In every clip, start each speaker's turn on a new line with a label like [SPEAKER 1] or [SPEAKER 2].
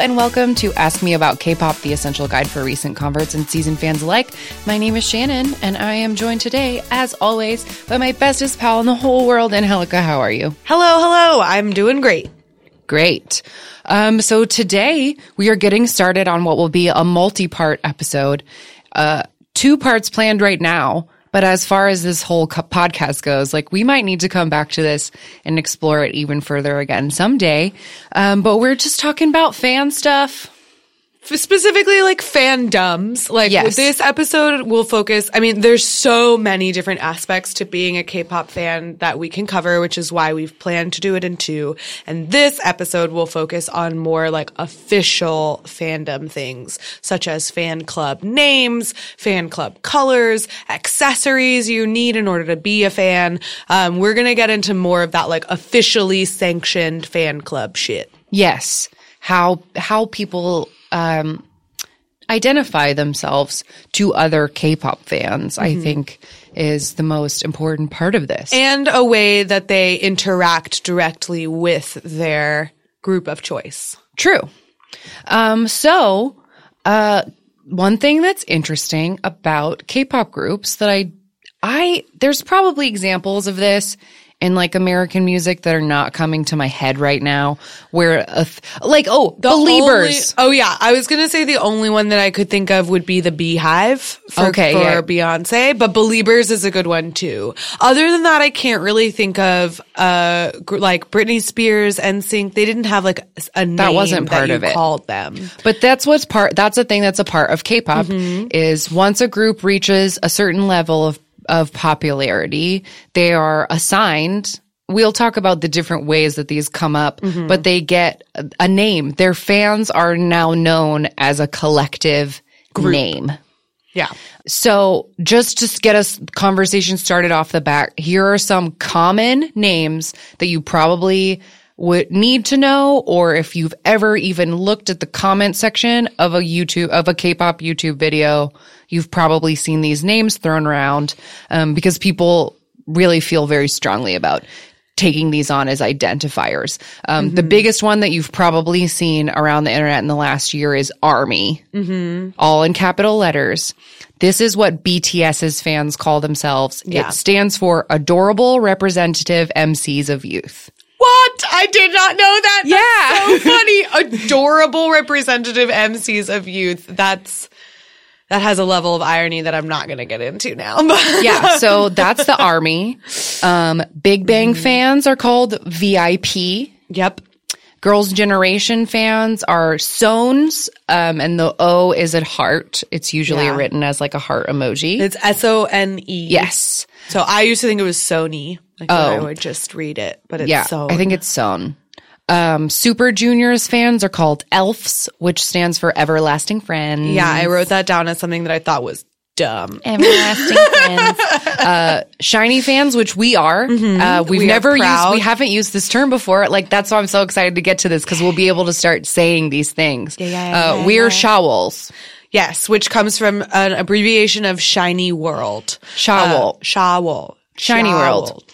[SPEAKER 1] and welcome to Ask Me About K-pop, the essential guide for recent converts and seasoned fans alike. My name is Shannon, and I am joined today, as always, by my bestest pal in the whole world, Angelica. How are you?
[SPEAKER 2] Hello, hello. I'm doing great.
[SPEAKER 1] Great. Um, so today we are getting started on what will be a multi-part episode. Uh, two parts planned right now. But as far as this whole co- podcast goes, like we might need to come back to this and explore it even further again someday. Um, but we're just talking about fan stuff.
[SPEAKER 2] Specifically, like fandoms. Like
[SPEAKER 1] Yes.
[SPEAKER 2] this episode will focus. I mean, there's so many different aspects to being a K-pop fan that we can cover, which is why we've planned to do it in two. And this episode will focus on more like official fandom things, such as fan club names, fan club colors, accessories you need in order to be a fan. Um, we're gonna get into more of that like officially sanctioned fan club shit.
[SPEAKER 1] Yes. How, how people, um, identify themselves to other K-pop fans, I think is the most important part of this.
[SPEAKER 2] and a way that they interact directly with their group of choice.
[SPEAKER 1] True. Um, so, uh, one thing that's interesting about K-pop groups that I, I, there's probably examples of this in like American music that are not coming to my head right now where, a th- like, oh, the Believers.
[SPEAKER 2] Only- oh yeah, I was gonna say the only one that I could think of would be the Beehive for,
[SPEAKER 1] Okay,
[SPEAKER 2] for
[SPEAKER 1] yeah.
[SPEAKER 2] Beyonce, but Believers is a good one too. Other than that, I can't really think of uh gr- like Britney Spears and Sync. They didn't have like a name that
[SPEAKER 1] wasn't part
[SPEAKER 2] that
[SPEAKER 1] of it.
[SPEAKER 2] Called them.
[SPEAKER 1] But that's what's part, that's a thing that's a part of K-pop
[SPEAKER 2] Mm-hmm.
[SPEAKER 1] is once a group reaches a certain level of, of popularity, they are assigned. We'll talk about the different ways that these come up,
[SPEAKER 2] Mm-hmm.
[SPEAKER 1] but they get a, a name. Their fans are now known as a collective name.
[SPEAKER 2] Yeah.
[SPEAKER 1] So just to get us conversation started off the bat, here are some common names that you probably would need to know, or if you've ever even looked at the comment section of a YouTube, of a K-pop YouTube video, you've probably seen these names thrown around, um, because people really feel very strongly about taking these on as identifiers. Um, the biggest one that you've probably seen around the internet in the last year is ARMY all in capital letters. This is what BTS's fans call themselves.
[SPEAKER 2] Yeah.
[SPEAKER 1] It stands for Adorable Representative MCs of Youth.
[SPEAKER 2] What? I did not know that.
[SPEAKER 1] Yeah.
[SPEAKER 2] That's so funny. Adorable representative MCs of youth. That's that has a level of irony that I'm not going to get into now.
[SPEAKER 1] Yeah, so that's the army. Um, Big Bang fans are called VIP.
[SPEAKER 2] yep.
[SPEAKER 1] Girls' Generation fans are Sones, um, and the O is at heart. It's usually
[SPEAKER 2] Yeah.
[SPEAKER 1] written as like a heart emoji.
[SPEAKER 2] It's S O N E.
[SPEAKER 1] yes.
[SPEAKER 2] So I used to think it was Sony. Like
[SPEAKER 1] Oh.
[SPEAKER 2] I would just read it, but it's
[SPEAKER 1] Yeah. I think it's sewn. Um, Super Juniors fans are called ELFs, which stands for Everlasting Friends.
[SPEAKER 2] Yeah, I wrote that down as something that I thought was dumb.
[SPEAKER 1] Everlasting Friends. Uh, SHINee fans, which we are. Uh, we've
[SPEAKER 2] Mm-hmm. We
[SPEAKER 1] never used, we haven't used this term before. Like, that's why I'm so excited to get to this because we'll be able to start saying these things.
[SPEAKER 2] yeah, yeah,
[SPEAKER 1] uh,
[SPEAKER 2] yeah,
[SPEAKER 1] we're
[SPEAKER 2] yeah.
[SPEAKER 1] Shawols.
[SPEAKER 2] Yes, which comes from an abbreviation of SHINee World.
[SPEAKER 1] Shawol.
[SPEAKER 2] Uh, Shawol.
[SPEAKER 1] SHINee World.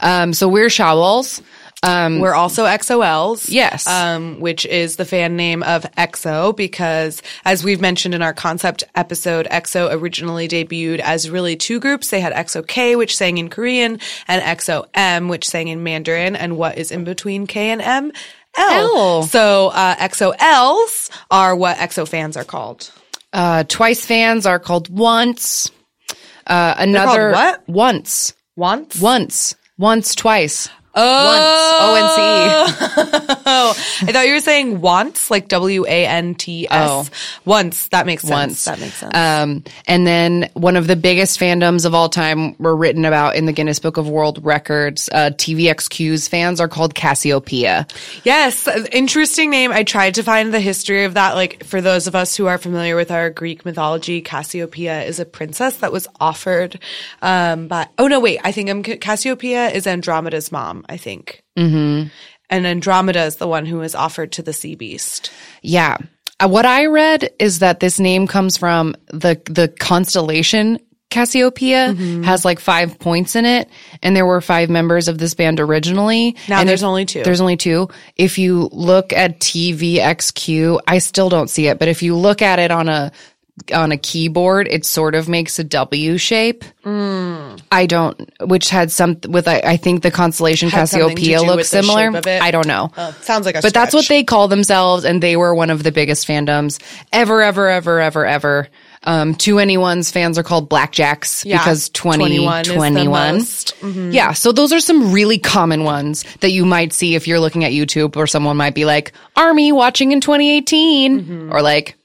[SPEAKER 1] Um, so we're Shawols. Um,
[SPEAKER 2] We're also XOLs.
[SPEAKER 1] Yes.
[SPEAKER 2] Um, which is the fan name of EXO because as we've mentioned in our concept episode, EXO originally debuted as really two groups. They had EXO K, which sang in Korean, and EXO M, which sang in Mandarin, and what is in between K and M? L.
[SPEAKER 1] L.
[SPEAKER 2] So, uh, XOLs are what EXO fans are called.
[SPEAKER 1] uh, twice fans are called once. Uh, another
[SPEAKER 2] what?
[SPEAKER 1] once,
[SPEAKER 2] Once?
[SPEAKER 1] once, once, twice.
[SPEAKER 2] Oh.
[SPEAKER 1] Once. O N C.
[SPEAKER 2] Oh, I thought you were saying once, like W A N T S. Once. That makes sense.
[SPEAKER 1] Once.
[SPEAKER 2] That makes sense.
[SPEAKER 1] Um, and then one of the biggest fandoms of all time were written about in the Guinness Book of World Records. Uh, TVXQ's fans are called Cassiopeia.
[SPEAKER 2] Yes, interesting name. I tried to find the history of that. Like for those of us who are familiar with our Greek mythology, Cassiopeia is a princess that was offered. Um, by oh no, wait, I think I'm Cassiopeia is Andromeda's mom. I think, mm-hmm. and Andromeda is the one who is offered to the sea beast.
[SPEAKER 1] Yeah. Uh, what I read is that this name comes from the the constellation Cassiopeia
[SPEAKER 2] Mm-hmm.
[SPEAKER 1] has like five points in it, and there were five members of this band originally.
[SPEAKER 2] Now
[SPEAKER 1] and
[SPEAKER 2] there's
[SPEAKER 1] if-
[SPEAKER 2] only two.
[SPEAKER 1] There's only two. If you look at TVXQ, I still don't see it, but if you look at it on a on a keyboard, it sort of makes a W shape.
[SPEAKER 2] Mm.
[SPEAKER 1] I don't, which had some with I, I think the constellation
[SPEAKER 2] Had
[SPEAKER 1] Cassiopeia looks similar.
[SPEAKER 2] shape of it?
[SPEAKER 1] I don't know.
[SPEAKER 2] Oh, sounds like a
[SPEAKER 1] But that's what they call themselves, and they were one of the biggest fandoms ever, ever, ever, ever, ever. Um, 2NE1's fans are called Blackjacks
[SPEAKER 2] Yeah,
[SPEAKER 1] because
[SPEAKER 2] 21 is
[SPEAKER 1] 2021.
[SPEAKER 2] most. Mm-hmm.
[SPEAKER 1] Yeah, so those are some really common ones that you might see if you're looking at YouTube, or someone might be like, Army watching in 2018,
[SPEAKER 2] Mm-hmm.
[SPEAKER 1] or like,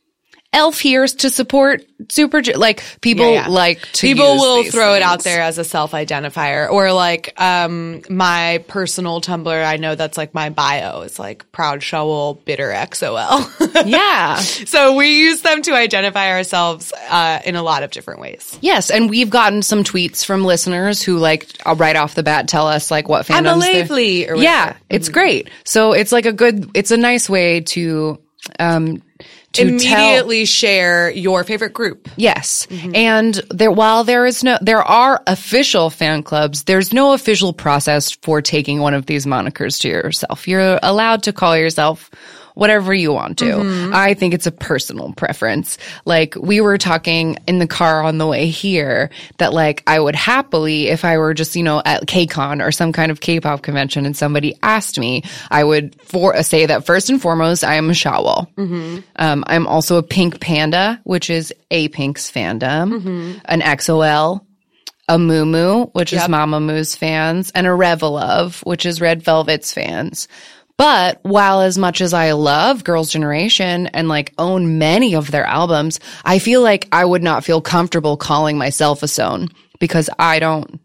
[SPEAKER 1] Elf here's to support Super, like people
[SPEAKER 2] Yeah, yeah.
[SPEAKER 1] like to
[SPEAKER 2] people will throw it out there as a self-identifier or like um my personal tumblr i know that's like my bio is like proud Shawol bitter xol
[SPEAKER 1] Yeah.
[SPEAKER 2] so we use them to identify ourselves uh, in a lot of different ways
[SPEAKER 1] Yes, and we've gotten some tweets from listeners who like uh, right off the bat tell us like what fandoms
[SPEAKER 2] I'm a or
[SPEAKER 1] Yeah, it's great. So it's like a good it's a nice way to um to tell
[SPEAKER 2] immediately share your favorite group
[SPEAKER 1] Yes.
[SPEAKER 2] Mm-hmm.
[SPEAKER 1] And there while there is no there are official fan clubs, there's no official process for taking one of these monikers to yourself. You're allowed to call yourself whatever you want to.
[SPEAKER 2] Mm-hmm.
[SPEAKER 1] I think it's a personal preference. Like we were talking in the car on the way here that like I would happily if I were just, you know, at KCON or some kind of K-pop convention and somebody asked me, I would for say that first and foremost I am a Shawol. Um, I'm also a Pink Panda, which is Apink's fandom, an XOL, a Moo which is
[SPEAKER 2] Yep.
[SPEAKER 1] Mamamoo's fans, and a ReVeluv, which is Red Velvet's fans. But while as much as I love Girls' Generation and like own many of their albums, I feel like I would not feel comfortable calling myself a Sone because I don't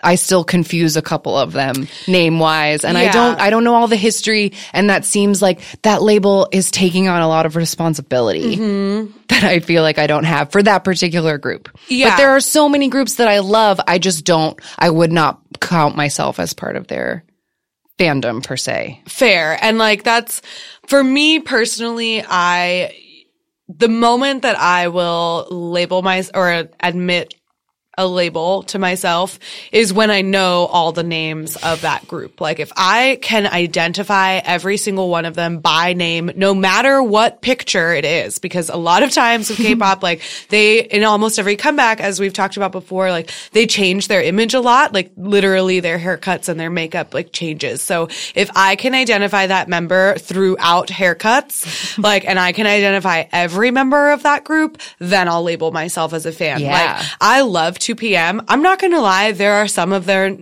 [SPEAKER 1] I still confuse a couple of them name wise and I don't I don't know all the history. And that seems like that label is taking on a lot of responsibility mm-hmm. that I feel like I don't have for that particular group.
[SPEAKER 2] Yeah.
[SPEAKER 1] But there are so many groups that I love. I just don't I would not count myself as part of their fandom per se.
[SPEAKER 2] fair and like that's for me personally i the moment that i will label my or admit a label to myself is when I know all the names of that group. Like if I can identify every single one of them by name, no matter what picture it is, because a lot of times with K-pop, like they, in almost every comeback, as we've talked about before, like they change their image a lot, like literally their haircuts and their makeup like changes. So if I can identify that member throughout haircuts, like, and I can identify every member of that group, then I'll label myself as a fan.
[SPEAKER 1] Yeah.
[SPEAKER 2] Like I love 2 p.m. I'm not going to lie. There are some of their,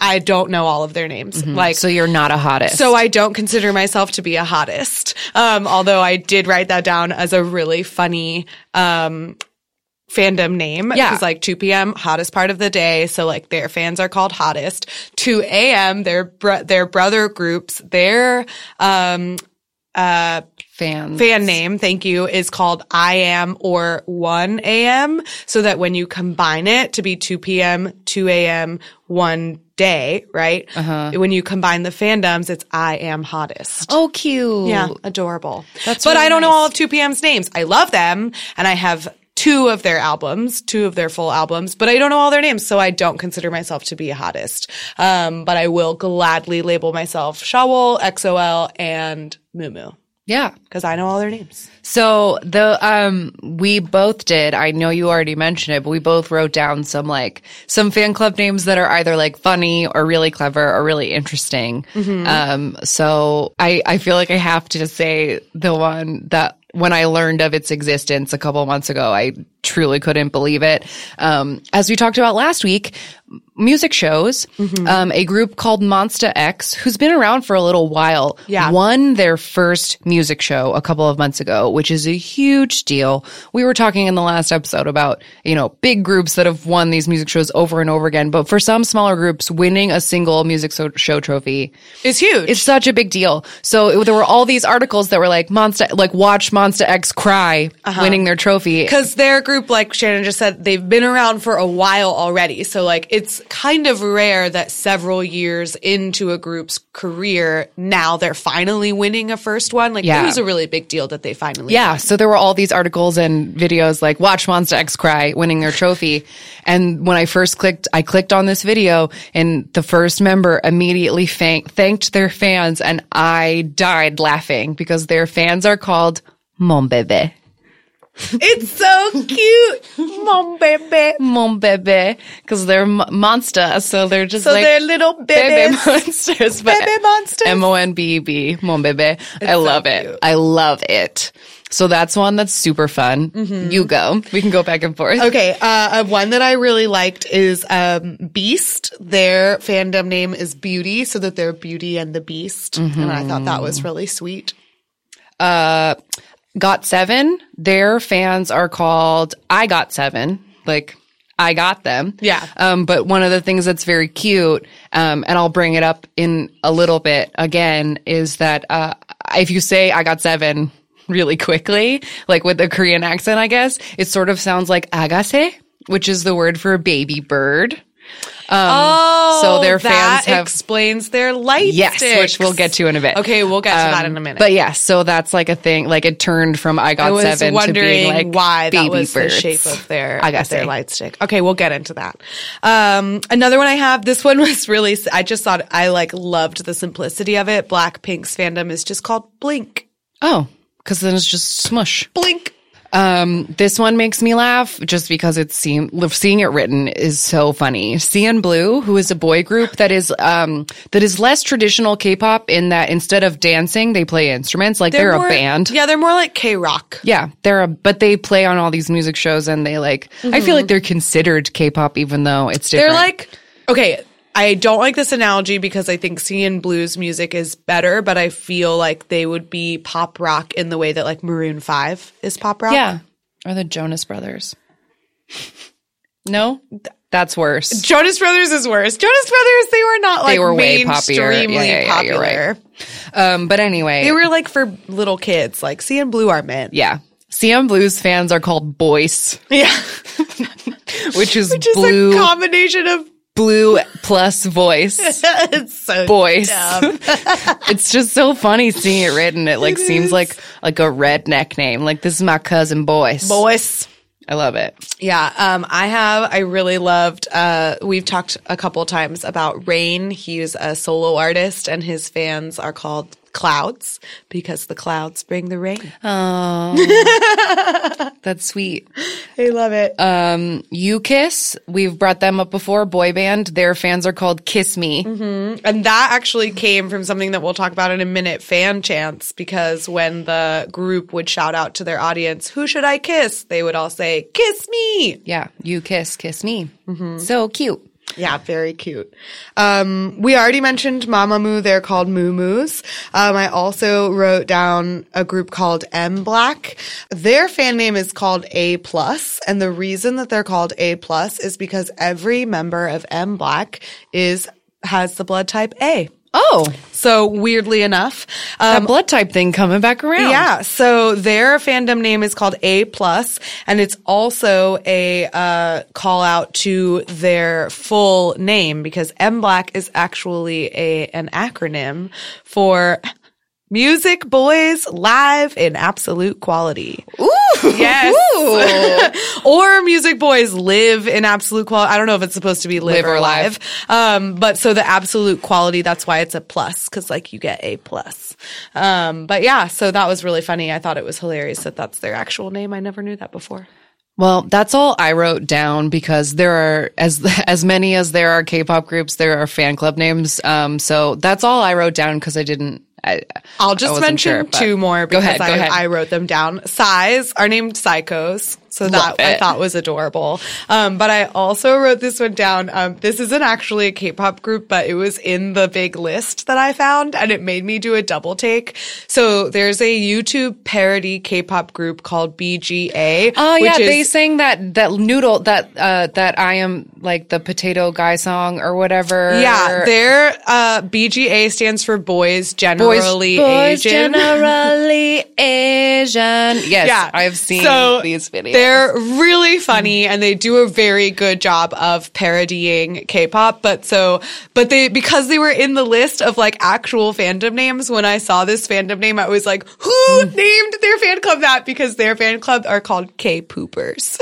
[SPEAKER 2] I don't know all of their names. Like,
[SPEAKER 1] So you're not a hottest.
[SPEAKER 2] so I don't consider myself to be a hottest. Um, although I did write that down as a really funny, um, fandom name.
[SPEAKER 1] Yeah.
[SPEAKER 2] Cause like 2 p.m. hottest part of the day. So like their fans are called hottest. 2 a.m. their, br- their brother groups, their, um, uh,
[SPEAKER 1] fans.
[SPEAKER 2] fan name, thank you, is called I am or 1 a.m. So that when you combine it to be 2 p.m., 2 a.m., one day, right? Uh-huh. When you combine the fandoms, it's I am hottest.
[SPEAKER 1] Oh, cute.
[SPEAKER 2] Yeah, adorable.
[SPEAKER 1] That's
[SPEAKER 2] but
[SPEAKER 1] really
[SPEAKER 2] I don't know all of 2 p.m.'s names. I love them and I have two of their albums, two of their full albums, but I don't know all their names, so I don't consider myself to be a hottest. Um, but I will gladly label myself Shawol, XOL, and Moo
[SPEAKER 1] Yeah.
[SPEAKER 2] because I know all their names.
[SPEAKER 1] So the um we both did. I know you already mentioned it, but we both wrote down some like some fan club names that are either like funny or really clever or really interesting. Um so I I feel like I have to say the one that when I learned of its existence a couple months ago, I truly couldn't believe it. Um, as we talked about last week, music shows, um, a group called Monsta X, who's been around for a little while,
[SPEAKER 2] Yeah.
[SPEAKER 1] won their first music show a couple of months ago, which is a huge deal. We were talking in the last episode about, you know, big groups that have won these music shows over and over again. But for some smaller groups, winning a single music so- show trophy
[SPEAKER 2] is huge.
[SPEAKER 1] it's such a big deal. So it, there were all these articles that were like Monsta, like watch Monsta X cry winning their trophy.
[SPEAKER 2] because their group group, like Shannon just said, they've been around for a while already. So like it's kind of rare that several years into a group's career, now they're finally winning a first one. Like
[SPEAKER 1] Yeah.
[SPEAKER 2] it was a really big deal that they finally
[SPEAKER 1] Yeah, so there were all these articles and videos like watch Monsta X cry winning their trophy. And when I first clicked, I clicked on this video and the first member immediately thank- thanked their fans and I died laughing because their fans are called Mon Bebe.
[SPEAKER 2] It's so cute. Mom baby.
[SPEAKER 1] Mon Bebe. Cause they're m- monster. So they're just
[SPEAKER 2] So
[SPEAKER 1] like
[SPEAKER 2] they're little
[SPEAKER 1] Bebe monsters. but
[SPEAKER 2] Bebe monsters.
[SPEAKER 1] M-O-N-B-E-B. Mon Bebe. I
[SPEAKER 2] so
[SPEAKER 1] love it. I love it. So that's one that's super fun. You go. We can go back and forth.
[SPEAKER 2] Mm-hmm. Okay, uh, uh, one that I really liked is um, Beast. Their fandom name is Beauty, so that they're Beauty and the Beast, and I thought that was really sweet.
[SPEAKER 1] Got Seven, their fans are called I Got Seven. Like, I got them.
[SPEAKER 2] Yeah.
[SPEAKER 1] Um, but one of the things that's very cute, um, and I'll bring it up in a little bit again, is that, uh, if you say I got seven really quickly, like with a Korean accent, I guess, it sort of sounds like Ahgase, which is the word for a baby bird.
[SPEAKER 2] Oh,
[SPEAKER 1] so their
[SPEAKER 2] that
[SPEAKER 1] fans have-
[SPEAKER 2] explains their light
[SPEAKER 1] Yes,
[SPEAKER 2] sticks.
[SPEAKER 1] which we'll get to in a bit.
[SPEAKER 2] Okay, we'll get to that
[SPEAKER 1] Um,
[SPEAKER 2] in a minute.
[SPEAKER 1] But yeah, so that's like a thing. Like it turned from I got
[SPEAKER 2] I
[SPEAKER 1] seven to being like
[SPEAKER 2] why
[SPEAKER 1] baby
[SPEAKER 2] that was
[SPEAKER 1] birds.
[SPEAKER 2] the shape of their,
[SPEAKER 1] I got
[SPEAKER 2] their
[SPEAKER 1] say.
[SPEAKER 2] light stick. Okay, we'll get into that. Um, another one I have. This one was really. I just thought I like loved the simplicity of it. Blackpink's fandom is just called Blink.
[SPEAKER 1] Oh, because then it's just smush.
[SPEAKER 2] Blink.
[SPEAKER 1] Um, this one makes me laugh just because it's seen seeing it written is so funny. CN Blue, who is a boy group that is um that is less traditional K-pop in that instead of dancing they play instruments like they're,
[SPEAKER 2] more-
[SPEAKER 1] a band.
[SPEAKER 2] Yeah, they're more like K rock.
[SPEAKER 1] Yeah, they're a but they play on all these music shows and they like I feel like they're considered K-pop even though it's different.
[SPEAKER 2] They're like, okay, I don't like this analogy because I think CN Blues music is better, but I feel like they would be pop rock in the way that like Maroon 5 is pop rock.
[SPEAKER 1] yeah, or the Jonas Brothers. No, that's worse.
[SPEAKER 2] Jonas Brothers is worse. Jonas Brothers, they were not like
[SPEAKER 1] They were way
[SPEAKER 2] mainstreamly
[SPEAKER 1] Yeah, yeah, yeah,
[SPEAKER 2] popular.
[SPEAKER 1] right. Um, but anyway,
[SPEAKER 2] They were like for little kids. Like CN Blue are men.
[SPEAKER 1] yeah. CN Blues fans are called Boice,
[SPEAKER 2] Yeah.
[SPEAKER 1] which is
[SPEAKER 2] Just
[SPEAKER 1] blue,
[SPEAKER 2] a combination of
[SPEAKER 1] blue plus voice.
[SPEAKER 2] it's so dumb.
[SPEAKER 1] it's just so funny seeing it written. It like seems like like a redneck name. Like this is my cousin Boyce.
[SPEAKER 2] Boys.
[SPEAKER 1] I love it.
[SPEAKER 2] Yeah, um, I have. I really loved. Uh, we've talked a couple times about Rain. He's a solo artist, and his fans are called Clouds because the clouds bring the rain.
[SPEAKER 1] That's sweet.
[SPEAKER 2] I love it.
[SPEAKER 1] Um, U-KISS. We've brought them up before. Boy band. Their fans are called Kiss Me.
[SPEAKER 2] and that actually came from something that we'll talk about in a minute. Fan chants, because when the group would shout out to their audience, "Who should I kiss?" they would all say, "Kiss me."
[SPEAKER 1] Yeah, you kiss, kiss me. So cute.
[SPEAKER 2] Yeah, very cute. Um, we already mentioned Mamamoo. They're called Moo Moos. Um, I also wrote down a group called MBLAQ. Their fan name is called A Plus, and the reason that they're called A Plus is because every member of MBLAQ is has the blood type A.
[SPEAKER 1] Oh,
[SPEAKER 2] So weirdly enough, um,
[SPEAKER 1] that blood type thing coming back around.
[SPEAKER 2] yeah. So their fandom name is called A plus, and it's also a uh, call out to their full name because MBLAQ is actually a an acronym for Music Boys Live in Absolute Quality.
[SPEAKER 1] Ooh.
[SPEAKER 2] Yes. or Music Boys live in absolute quality. I don't know if it's supposed to be live,
[SPEAKER 1] Live
[SPEAKER 2] or
[SPEAKER 1] or
[SPEAKER 2] live. Um, but so the absolute quality, that's why it's a plus, cause like you get a plus. Um, but yeah, so that was really funny. I thought it was hilarious that that's their actual name. I never knew that before.
[SPEAKER 1] Well, that's all I wrote down because there are as as many as there are K-pop groups, there are fan club names. Um, so that's all I wrote down because I didn't. I,
[SPEAKER 2] I'll
[SPEAKER 1] I
[SPEAKER 2] just mention
[SPEAKER 1] sure,
[SPEAKER 2] two more
[SPEAKER 1] Go
[SPEAKER 2] because
[SPEAKER 1] ahead, go
[SPEAKER 2] I,
[SPEAKER 1] ahead.
[SPEAKER 2] I wrote them down. Size are named Psychos. So that I thought was adorable. Um, but I also wrote this one down. Um, this isn't actually a K-pop group, but it was in the big list that I found and it made me do a double take. So there's a YouTube parody K-pop group called BGA.
[SPEAKER 1] Oh yeah,
[SPEAKER 2] is-
[SPEAKER 1] they sang that that noodle that uh that I am like the potato guy song or whatever.
[SPEAKER 2] yeah, their uh, BGA stands for Boys
[SPEAKER 1] boys,
[SPEAKER 2] Generally
[SPEAKER 1] boys
[SPEAKER 2] Asian.
[SPEAKER 1] generally Asian. Yes,
[SPEAKER 2] Yeah.
[SPEAKER 1] I've seen
[SPEAKER 2] So
[SPEAKER 1] these videos.
[SPEAKER 2] They're really funny and they do a very good job of parodying K-pop. But so, but they, because they were in the list of like actual fandom names, when I saw this fandom name, I was like, who
[SPEAKER 1] Mm.
[SPEAKER 2] named their fan club that? Because their fan club are called K-poopers.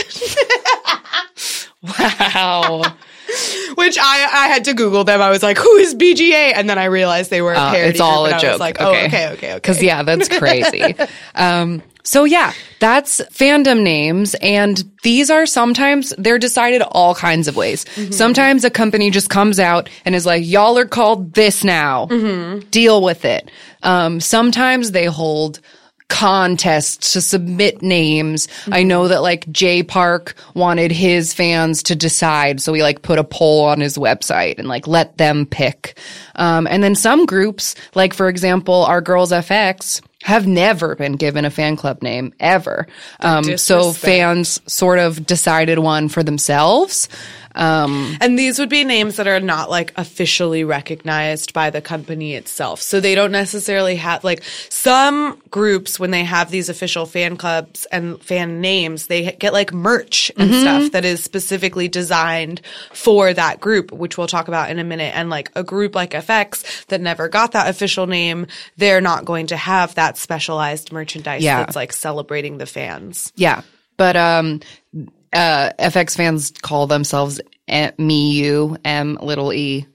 [SPEAKER 1] Wow.
[SPEAKER 2] Which I, I had to Google them. I was like, who is BGA? And then I realized they were a
[SPEAKER 1] Uh,
[SPEAKER 2] parody.
[SPEAKER 1] it's all
[SPEAKER 2] group,
[SPEAKER 1] a joke.
[SPEAKER 2] was like, oh, okay, okay, okay.
[SPEAKER 1] Because yeah, that's crazy. um, so yeah, that's fandom names, and these are sometimes they're decided all kinds of ways.
[SPEAKER 2] Mm-hmm.
[SPEAKER 1] Sometimes a company just comes out and is like, "Y'all are called this now.
[SPEAKER 2] Mm-hmm.
[SPEAKER 1] Deal with it." Um, sometimes they hold contests to submit names. I know that like Jay Park wanted his fans to decide, so he like put a poll on his website and like let them pick. Um, and then some groups, like for example, our Girls FX, have never been given a fan club name ever. Um, so fans sort of decided one for themselves. Um,
[SPEAKER 2] And these would be names that are not like officially recognized by the company itself. So they don't necessarily have like some groups when they have these official fan clubs and fan names, they get like merch and stuff that is specifically designed for that group, which we'll talk about in a minute. And like a group like FX that never got that official name, they're not going to have that specialized merchandise
[SPEAKER 1] Yeah.
[SPEAKER 2] that's like celebrating the fans.
[SPEAKER 1] Yeah. But um uh FX fans call themselves eh, me you M little e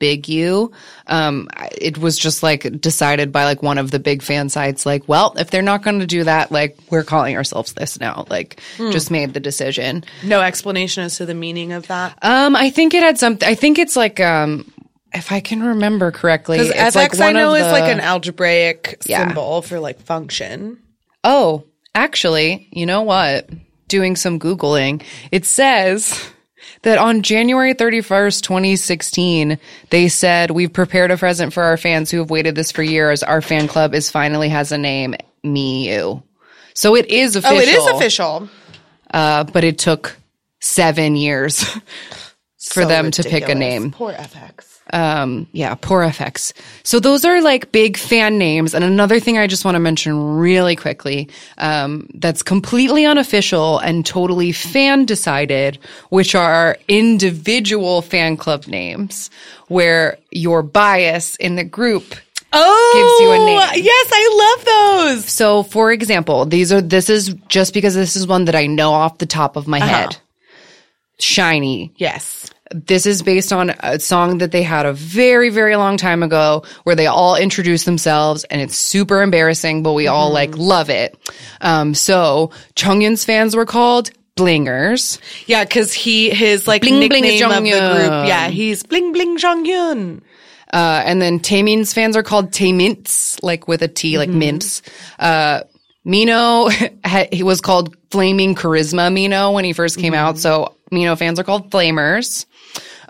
[SPEAKER 1] big U. Um it was just like decided by like one of the big fan sites like, well, if they're not going to do that, like we're calling ourselves this now. Like just made the decision.
[SPEAKER 2] No explanation as to the meaning of that.
[SPEAKER 1] Um I think it had something I think it's like um if I can remember correctly, it's
[SPEAKER 2] FX
[SPEAKER 1] like
[SPEAKER 2] I know
[SPEAKER 1] of
[SPEAKER 2] is like an algebraic
[SPEAKER 1] Yeah.
[SPEAKER 2] symbol for like function.
[SPEAKER 1] Oh, actually, you know what? Doing some Googling, it says that on January 31st, 2016, they said, We've prepared a present for our fans who have waited this for years. Our fan club is finally has a name, Me You. So it is official.
[SPEAKER 2] Oh, it is official.
[SPEAKER 1] Uh, but it took seven years for
[SPEAKER 2] So
[SPEAKER 1] them to pick a name.
[SPEAKER 2] Poor FX.
[SPEAKER 1] Um, yeah, poor FX. So those are like big fan names. And another thing I just want to mention really quickly, um, that's completely unofficial and totally fan decided, which are individual fan club names where your bias in the group
[SPEAKER 2] Oh,
[SPEAKER 1] Gives you a name.
[SPEAKER 2] Yes, I love those.
[SPEAKER 1] so, for example, these are this is just because this is one that I know off the top of my head. SHINee.
[SPEAKER 2] Yes.
[SPEAKER 1] This is based on a song that they had a very, very long time ago where they all introduced themselves and it's super embarrassing, but we all like love it. Um, so Jonghyun's fans were called Blingers.
[SPEAKER 2] Yeah, because he his like
[SPEAKER 1] Bling Bling
[SPEAKER 2] nickname of the group. Yeah, he's Bling Bling Jonghyun.
[SPEAKER 1] Uh, and then Taemin's fans are called Taemints, like with a T, like mints. Uh, Minho, he was called Flaming Charisma Minho when he first came out. So Minho fans are called Flamers.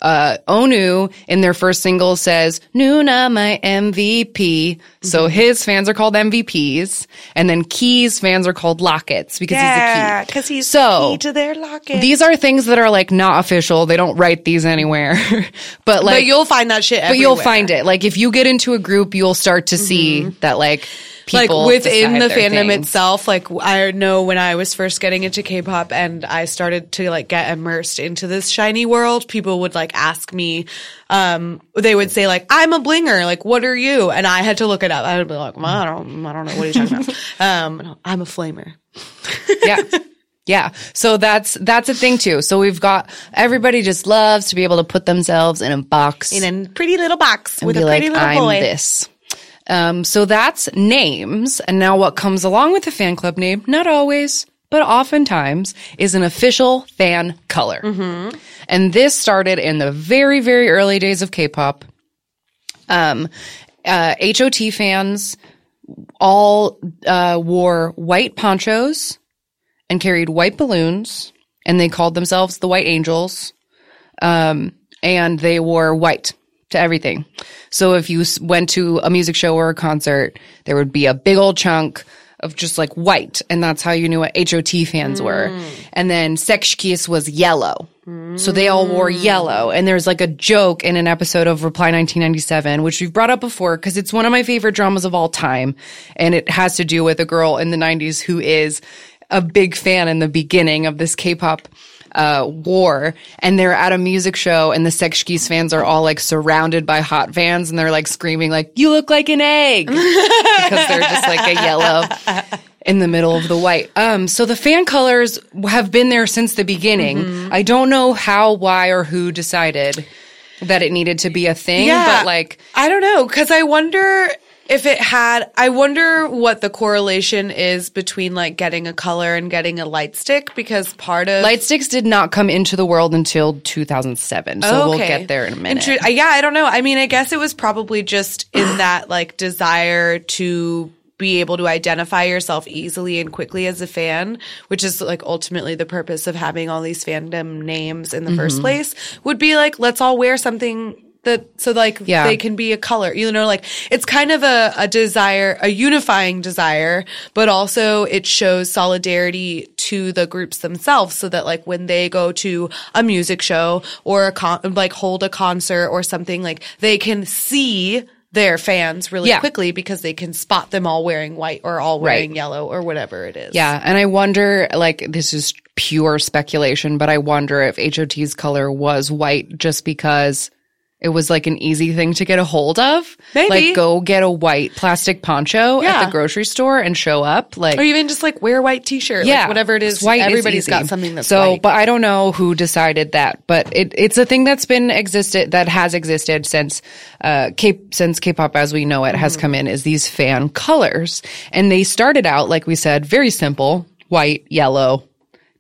[SPEAKER 1] Uh, Onew in their first single says, Nuna, my MVP. So his fans are called MVPs. And then Key's fans are called Lockets because he's a key.
[SPEAKER 2] because he's
[SPEAKER 1] So,
[SPEAKER 2] key to their locket.
[SPEAKER 1] These are things that are like not official. They don't write these anywhere. but like,
[SPEAKER 2] but you'll find that shit.
[SPEAKER 1] but you'll find it. Like if you get into a group, you'll start to see that like
[SPEAKER 2] like within the fandom
[SPEAKER 1] things.
[SPEAKER 2] itself like i know when i was first getting into k-pop and i started to like get immersed into this SHINee World people would like ask me um they would say like i'm a blinger like what are you and i had to look it up i would be like well, i don't i don't know what are you talking about um i'm a flamer
[SPEAKER 1] yeah. Yeah. So that's that's a thing too. So we've got everybody just loves to be able to put themselves in a box
[SPEAKER 2] in a pretty little box with a pretty
[SPEAKER 1] like,
[SPEAKER 2] little
[SPEAKER 1] I'm
[SPEAKER 2] boy
[SPEAKER 1] this. Um, so that's names. And now what comes along with a fan club name, not always, but oftentimes, is an official fan color. And this started in the very, very early days of K-pop. Um, uh, HOT fans all uh, wore white ponchos and carried white balloons, and they called themselves the White Angels. Um, and they wore white to everything. So if you went to a music show or a concert, there would be a big old chunk of just like white, and that's how you knew what HOT fans were. Mm. And then Sechs Kies was yellow. So they all wore mm. yellow. And there's like a joke in an episode of Reply 1997, which we've brought up before because it's one of my favorite dramas of all time. And it has to do with a girl in the 90s who is a big fan in the beginning of this K-pop uh, war, and they're at a music show, and the Sechs Kies fans are all like surrounded by hot fans, and they're like screaming like "You look like an egg" because they're just like a yellow in the middle of the white. Um, so the fan colors have been there since the beginning.
[SPEAKER 2] Mm-hmm.
[SPEAKER 1] I don't know how, why, or who decided that it needed to be a thing, yeah, but like
[SPEAKER 2] I don't know because I wonder if it had. I wonder what the correlation is between like getting a color and getting a light stick because part of
[SPEAKER 1] light sticks did not come into the world until 2007. So we'll get there in a minute.
[SPEAKER 2] Uh, yeah, I don't know. I mean, I guess it was probably just in that like desire to be able to identify yourself easily and quickly as a fan, which is like ultimately the purpose of having all these fandom names in the
[SPEAKER 1] Mm-hmm.
[SPEAKER 2] first place, would be like, let's all wear something that so like
[SPEAKER 1] Yeah.
[SPEAKER 2] they can be a color. You know, like it's kind of a, a desire, a unifying desire, but also it shows solidarity to the groups themselves so that like when they go to a music show or a con- like hold a concert or something like they can see their fans really
[SPEAKER 1] Yeah.
[SPEAKER 2] quickly because they can spot them all wearing white or all wearing
[SPEAKER 1] Right.
[SPEAKER 2] yellow or whatever it is.
[SPEAKER 1] Yeah, and I wonder, like, this is pure speculation, but I wonder if HOT's color was white just because it was like an easy thing to get a hold of.
[SPEAKER 2] Maybe.
[SPEAKER 1] Like, go get a white plastic poncho at the grocery store and show up. Like,
[SPEAKER 2] Or even just like wear a white t-shirt.
[SPEAKER 1] yeah,
[SPEAKER 2] Like whatever it is.
[SPEAKER 1] White is
[SPEAKER 2] everybody's
[SPEAKER 1] easy.
[SPEAKER 2] got something that's
[SPEAKER 1] so.
[SPEAKER 2] white.
[SPEAKER 1] But I don't know who decided that. But it, it's a thing that's been existed that has existed since uh K since K-pop as we know it has
[SPEAKER 2] Mm-hmm.
[SPEAKER 1] come in. Is these fan colors, and they started out like we said, very simple: white, yellow.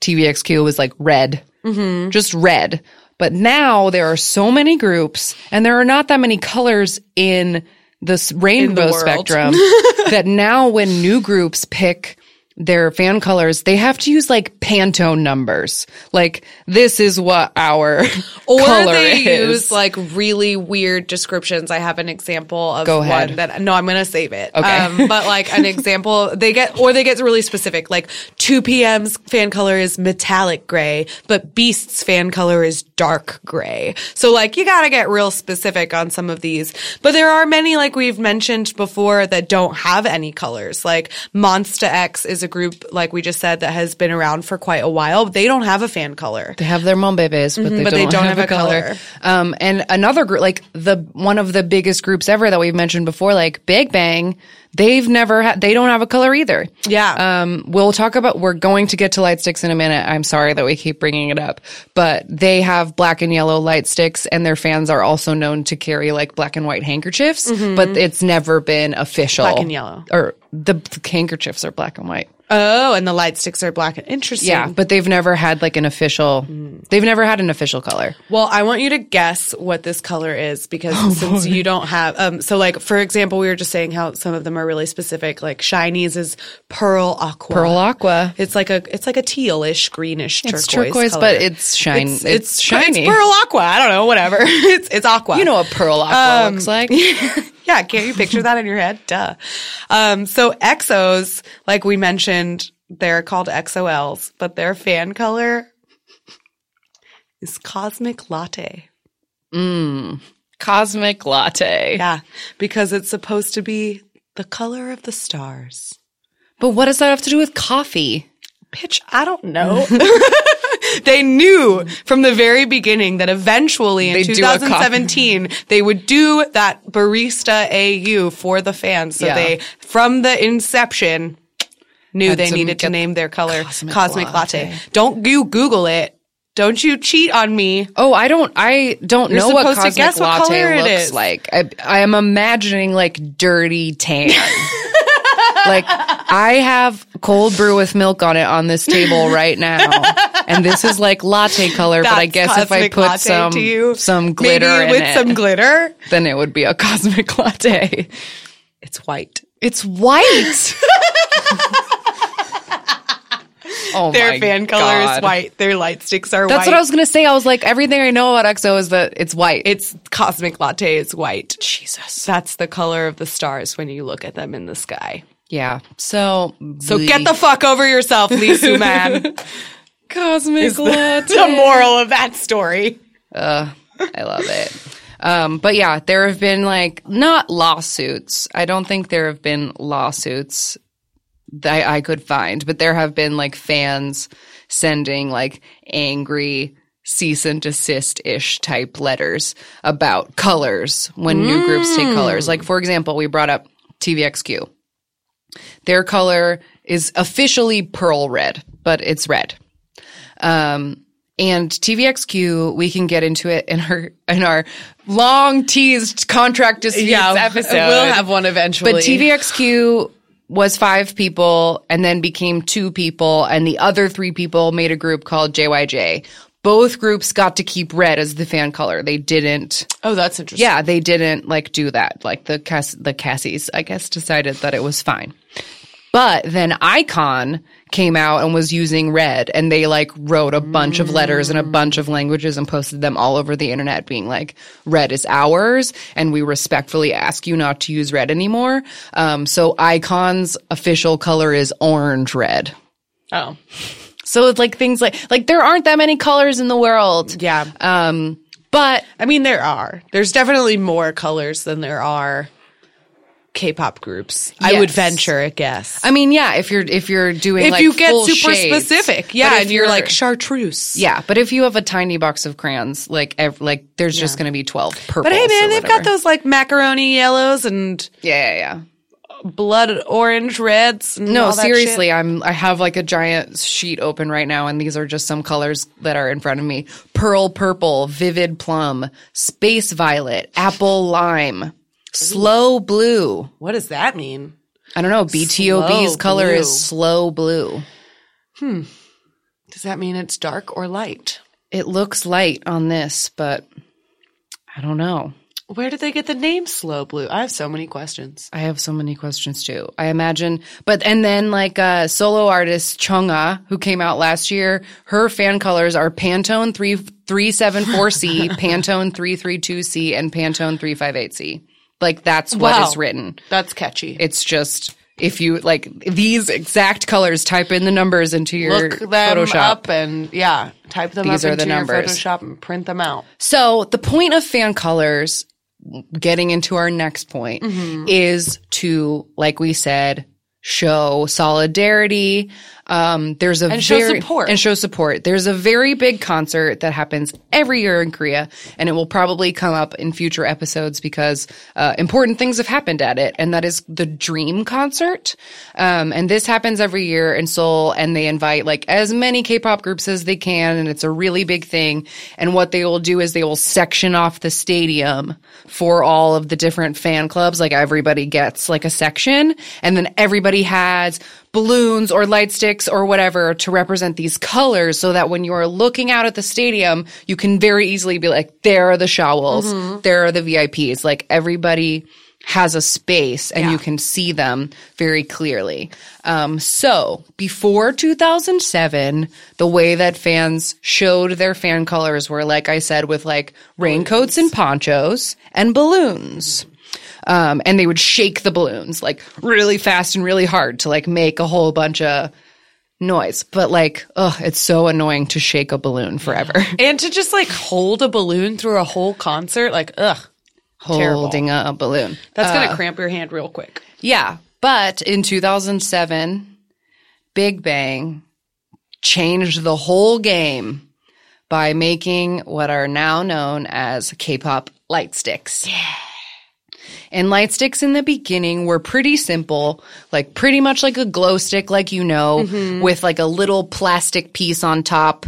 [SPEAKER 1] TVXQ was like red,
[SPEAKER 2] Mm-hmm.
[SPEAKER 1] just red. But now there are so many groups, and there are not that many colors in this rainbow
[SPEAKER 2] world.
[SPEAKER 1] spectrum that now when new groups pick their fan colors, they have to use like Pantone numbers. Like this is what our
[SPEAKER 2] Or
[SPEAKER 1] color
[SPEAKER 2] they
[SPEAKER 1] is.
[SPEAKER 2] use like really weird descriptions. I have an example of
[SPEAKER 1] Go ahead.
[SPEAKER 2] one that no, I'm gonna save it.
[SPEAKER 1] Okay.
[SPEAKER 2] Um, but like an example, they get or they get really specific. Like 2 PM's fan color is metallic gray, but Beast's fan color is dark gray. So like you gotta get real specific on some of these. But there are many like we've mentioned before that don't have any colors. Like Monsta X is a group like we just said that has been around for quite a while. They don't have a fan color.
[SPEAKER 1] They have their mom babies, but, they,
[SPEAKER 2] Mm-hmm, but
[SPEAKER 1] don't
[SPEAKER 2] they don't
[SPEAKER 1] have,
[SPEAKER 2] have
[SPEAKER 1] a color.
[SPEAKER 2] color.
[SPEAKER 1] Um, and another group, like the one of the biggest groups ever that we've mentioned before, like Big Bang, they've never had, they don't have a color either.
[SPEAKER 2] Yeah.
[SPEAKER 1] Um, we'll talk about, we're going to get to light sticks in a minute. I'm sorry that we keep bringing it up, but they have black and yellow light sticks and their fans are also known to carry like black and white handkerchiefs, but it's never been official.
[SPEAKER 2] Mm-hmm. Black and yellow.
[SPEAKER 1] Or the, the handkerchiefs are black and white.
[SPEAKER 2] Oh, and the light sticks are black. And interesting.
[SPEAKER 1] Yeah, but they've never had like an official, they've never had an official color.
[SPEAKER 2] Well, I want you to guess what this color is because
[SPEAKER 1] Oh,
[SPEAKER 2] since you don't have, um, so like for example, we were just saying how some of them are really specific. Like SHINee's is pearl aqua.
[SPEAKER 1] Pearl aqua.
[SPEAKER 2] It's like a it's like a tealish, greenish turquoise.
[SPEAKER 1] It's turquoise,
[SPEAKER 2] color.
[SPEAKER 1] but it's shine.
[SPEAKER 2] It's,
[SPEAKER 1] It's, shiny.
[SPEAKER 2] It's pearl aqua. I don't know. Whatever. it's it's aqua.
[SPEAKER 1] You know what pearl aqua
[SPEAKER 2] Um,
[SPEAKER 1] looks like?
[SPEAKER 2] yeah, can't you picture that in your head? Duh. Um, so EXOs, like we mentioned, they're called XOLs, but their fan color is cosmic latte.
[SPEAKER 1] Cosmic latte.
[SPEAKER 2] Yeah, because it's supposed to be the color of the stars.
[SPEAKER 1] But what does that have to do with coffee?
[SPEAKER 2] Pitch, I don't know. they knew from the very beginning that eventually in
[SPEAKER 1] They'd do a coffee.
[SPEAKER 2] 2017 they would do that barista AU for the fans. So
[SPEAKER 1] Yeah.
[SPEAKER 2] they, from the inception, knew
[SPEAKER 1] Had
[SPEAKER 2] they needed to name their color
[SPEAKER 1] Cosmic
[SPEAKER 2] Cosmic,
[SPEAKER 1] Latte.
[SPEAKER 2] latte. Don't you Google it. Don't you cheat on me.
[SPEAKER 1] Oh, I don't. I don't
[SPEAKER 2] You're
[SPEAKER 1] know what
[SPEAKER 2] supposed to
[SPEAKER 1] cosmic
[SPEAKER 2] guess what
[SPEAKER 1] latte
[SPEAKER 2] color
[SPEAKER 1] looks
[SPEAKER 2] is.
[SPEAKER 1] like. I, I am imagining like dirty tan. like I have cold brew with milk on it on this table right now, and this is like latte color. but I guess if I put some
[SPEAKER 2] you.
[SPEAKER 1] some glitter
[SPEAKER 2] with
[SPEAKER 1] it,
[SPEAKER 2] some glitter,
[SPEAKER 1] then it would be a cosmic latte.
[SPEAKER 2] it's white.
[SPEAKER 1] It's white. oh
[SPEAKER 2] Their fan color is white. Their light sticks are
[SPEAKER 1] That's
[SPEAKER 2] white.
[SPEAKER 1] what I was gonna say. I was like, everything I know about EXO is that it's white.
[SPEAKER 2] It's cosmic latte is white.
[SPEAKER 1] Jesus.
[SPEAKER 2] That's the color of the stars when you look at them in the sky.
[SPEAKER 1] Yeah. So
[SPEAKER 2] So get the fuck over yourself, Lee Soo-man.
[SPEAKER 1] cosmic latte.
[SPEAKER 2] the moral of that story.
[SPEAKER 1] Uh, I love it. Um, but yeah, there have been like not lawsuits. I don't think there have been lawsuits that I could find, but there have been like fans sending like angry cease and desist ish type letters about colors when new groups take colors. Like, for example, we brought up TVXQ. Their color is officially pearl red, but it's red. Um, and TVXQ, we can get into it in our in our long teased contract disputes episode.
[SPEAKER 2] we'll have one eventually.
[SPEAKER 1] But TVXQ was five people and then became two people, and the other three people made a group called JYJ. Both groups got to keep red as the fan color. They didn't.
[SPEAKER 2] oh, that's interesting.
[SPEAKER 1] Yeah, they didn't like do that. Like the Cass- the Cassies, I guess, decided that it was fine. But then iKON came out and was using red, and they like wrote a bunch of letters in a bunch of languages and posted them all over the internet, being like, "Red is ours, and we respectfully ask you not to use red anymore." Um, so iKON's official color is orange red.
[SPEAKER 2] Oh,
[SPEAKER 1] So it's like things like like there aren't that many colors in the world.
[SPEAKER 2] yeah.
[SPEAKER 1] Um, but
[SPEAKER 2] I mean, there are. There's definitely more colors than there are K-pop groups. I would venture a guess.
[SPEAKER 1] I mean, yeah, if you're if you're doing
[SPEAKER 2] if
[SPEAKER 1] like
[SPEAKER 2] you get super
[SPEAKER 1] shades.
[SPEAKER 2] specific, yeah, and you're, like chartreuse.
[SPEAKER 1] yeah, but if you have a tiny box of crayons, like ev- like there's just going to be twelve purples.
[SPEAKER 2] But hey, man, they've got those like macaroni yellows and
[SPEAKER 1] Yeah, yeah, yeah.
[SPEAKER 2] Blood orange reds. And
[SPEAKER 1] No,
[SPEAKER 2] all that
[SPEAKER 1] seriously. I'm I have like a giant sheet open right now, and these are just some colors that are in front of me: pearl purple, vivid plum, space violet, apple lime, slow blue.
[SPEAKER 2] What does that mean?
[SPEAKER 1] I don't know. BTOB's
[SPEAKER 2] Slow
[SPEAKER 1] color
[SPEAKER 2] blue.
[SPEAKER 1] is slow blue. Hmm.
[SPEAKER 2] Does that mean it's dark or light?
[SPEAKER 1] It looks light on this, but I don't know.
[SPEAKER 2] Where did they get the name Slow Blue? I have so many questions.
[SPEAKER 1] I have so many questions too. I imagine, but and then like uh, solo artist Chungha, who came out last year, her fan colors are Pantone three three seven four C, Pantone three three two C, and Pantone three five eight C. Like that's what is
[SPEAKER 2] Wow.
[SPEAKER 1] written.
[SPEAKER 2] That's catchy.
[SPEAKER 1] It's just if you like these exact colors, type in the numbers into your
[SPEAKER 2] Look them
[SPEAKER 1] Photoshop.
[SPEAKER 2] up and yeah, type them
[SPEAKER 1] These
[SPEAKER 2] up
[SPEAKER 1] are
[SPEAKER 2] into
[SPEAKER 1] the
[SPEAKER 2] your
[SPEAKER 1] numbers.
[SPEAKER 2] Photoshop and print them out.
[SPEAKER 1] So the point of fan colors, getting into our next point,
[SPEAKER 2] Mm-hmm.
[SPEAKER 1] is to, like we said, show solidarity. Um, there's a
[SPEAKER 2] And show
[SPEAKER 1] very,
[SPEAKER 2] support.
[SPEAKER 1] and show support. There's a very big concert that happens every year in Korea, and it will probably come up in future episodes because uh, important things have happened at it, and that is the Dream concert. Um, and this happens every year in Seoul, and they invite like as many K-pop groups as they can, and it's a really big thing. And what they will do is they will section off the stadium for all of the different fan clubs. Like everybody gets like a section, and then everybody has balloons or light sticks or whatever to represent these colors so that when you're looking out at the stadium, you can very easily be like, there are the Shawols, there are the VIPs. Like everybody has a space and you can see them very clearly. Um, so before 2007, the way that fans showed their fan colors were, like I said, with like raincoats and ponchos and balloons. Um, and they would shake the balloons like really fast and really hard to like make a whole bunch of noise. But like, ugh, it's so annoying to shake a balloon forever.
[SPEAKER 2] And to just like hold a balloon through a whole concert, like, ugh, Terrible.
[SPEAKER 1] Holding a balloon.
[SPEAKER 2] that's going to cramp your hand real quick.
[SPEAKER 1] Yeah. But in 2007, Big Bang changed the whole game by making what are now known as K-pop light sticks. Yeah. And light sticks in the beginning were pretty simple, like pretty much like a glow stick, like you know, with like a little plastic piece on top.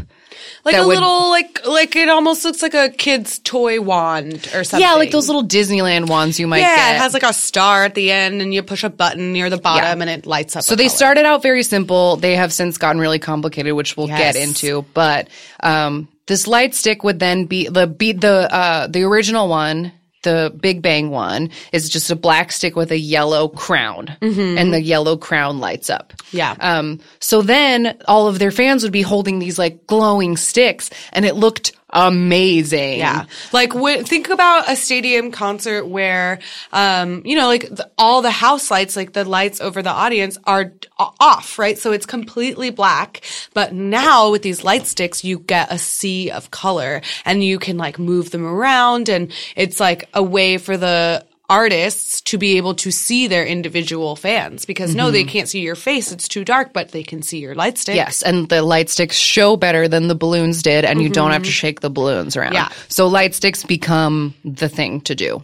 [SPEAKER 2] Like a
[SPEAKER 1] would-
[SPEAKER 2] little, like, like it almost looks like a kid's toy wand or something.
[SPEAKER 1] Yeah, like those little Disneyland wands you might
[SPEAKER 2] Yeah,
[SPEAKER 1] get.
[SPEAKER 2] it has like a star at the end, and you push a button near the bottom, and it lights up.
[SPEAKER 1] So they started out very simple. They have since gotten really complicated, which we'll
[SPEAKER 2] Yes.
[SPEAKER 1] get into. But um, this light stick would then be the be the uh, the original one. The Big Bang one is just a black stick with a yellow crown, and the yellow crown lights up.
[SPEAKER 2] Yeah.
[SPEAKER 1] Um, so then all of their fans would be holding these like glowing sticks, and it looked amazing.
[SPEAKER 2] Yeah. Like when, think about a stadium concert where, um, you know, like the, all the house lights, like the lights over the audience are off, right? So it's completely black. But now with these light sticks, you get a sea of color and you can like move them around and it's like a way for the artists to be able to see their individual fans because no,
[SPEAKER 1] Mm-hmm.
[SPEAKER 2] they can't see your face. It's too dark, but they can see your light stick.
[SPEAKER 1] Yes, and the light sticks show better than the balloons did, and you don't have to shake the balloons around.
[SPEAKER 2] Yeah.
[SPEAKER 1] So light sticks become the thing to do.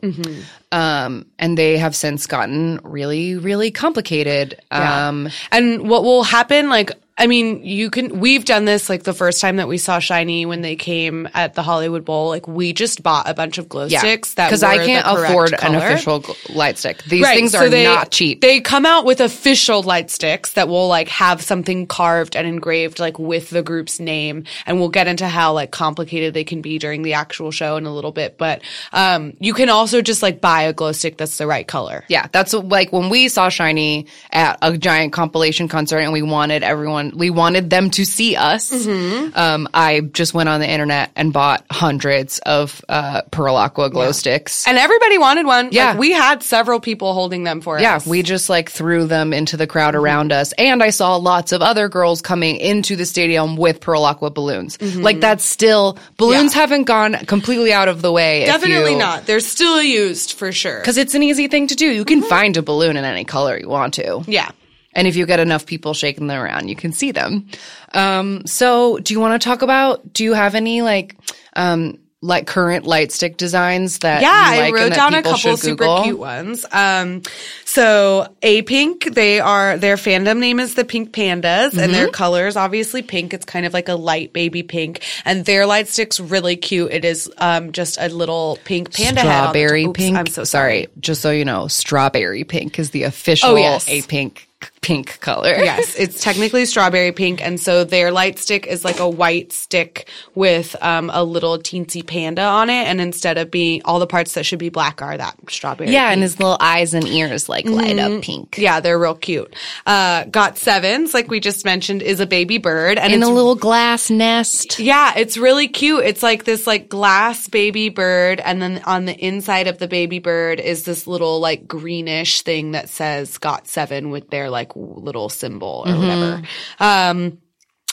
[SPEAKER 1] Um, and they have since gotten really, really complicated. Um,
[SPEAKER 2] And what will happen, like, I mean, you can, we've done this like the first time that we saw SHINee when they came at the Hollywood Bowl. Like, we just bought a bunch of glow
[SPEAKER 1] yeah,
[SPEAKER 2] sticks that
[SPEAKER 1] because I can't afford an official gl- light stick. These
[SPEAKER 2] Right,
[SPEAKER 1] things
[SPEAKER 2] so
[SPEAKER 1] are
[SPEAKER 2] they-
[SPEAKER 1] not cheap.
[SPEAKER 2] They come out with official light sticks that will like have something carved and engraved like with the group's name. And we'll get into how like complicated they can be during the actual show in a little bit. But um you can also just like buy a glow stick that's the right color.
[SPEAKER 1] Yeah, that's like when we saw SHINee at a giant compilation concert and we wanted everyone, we wanted them to see us.
[SPEAKER 2] Mm-hmm.
[SPEAKER 1] Um, I just went on the internet and bought hundreds of uh, Pearl Aqua glow sticks.
[SPEAKER 2] And everybody wanted one.
[SPEAKER 1] Yeah.
[SPEAKER 2] Like, we had several people holding them for
[SPEAKER 1] yeah,
[SPEAKER 2] us.
[SPEAKER 1] Yeah, we just like threw them into the crowd
[SPEAKER 2] Mm-hmm.
[SPEAKER 1] around us. And I saw lots of other girls coming into the stadium with Pearl Aqua balloons. Like that's still, balloons
[SPEAKER 2] Mm-hmm. Yeah.
[SPEAKER 1] haven't gone completely out of the way.
[SPEAKER 2] Definitely
[SPEAKER 1] you-
[SPEAKER 2] not. They're still used for sure.
[SPEAKER 1] Because it's an easy thing to do. You can find a balloon in any color you want to.
[SPEAKER 2] Yeah.
[SPEAKER 1] And if you get enough people shaking them around, you can see them. Um, so do you want to talk about, do you have any like, um, like current light stick designs that
[SPEAKER 2] Yeah,
[SPEAKER 1] you like
[SPEAKER 2] I
[SPEAKER 1] and
[SPEAKER 2] wrote
[SPEAKER 1] that
[SPEAKER 2] down a couple super
[SPEAKER 1] Google?
[SPEAKER 2] cute ones. Um, so Apink, they are their fandom name is the Pink Pandas, and
[SPEAKER 1] Mm-hmm.
[SPEAKER 2] their color is obviously pink. It's kind of like a light baby pink, and their light stick's really cute. It is um just a little pink panda head
[SPEAKER 1] Strawberry
[SPEAKER 2] top. Oops,
[SPEAKER 1] pink.
[SPEAKER 2] I'm so sorry.
[SPEAKER 1] sorry. Just so you know, strawberry pink is the official
[SPEAKER 2] Oh, yes.
[SPEAKER 1] Apink pink color.
[SPEAKER 2] yes, it's technically strawberry pink, and so their light stick is like a white stick with um, a little teensy panda on it, and instead of being all the parts that should be black are that strawberry.
[SPEAKER 1] Yeah, and his little eyes and ears like light up pink.
[SPEAKER 2] Mm-hmm. Yeah, they're real cute. Uh, GOT7's, like we just mentioned, is a baby bird, and
[SPEAKER 1] In a little glass nest.
[SPEAKER 2] yeah, it's really cute. It's like this like glass baby bird, and then on the inside of the baby bird is this little like greenish thing that says "GOT7 with their like little symbol or whatever. Um,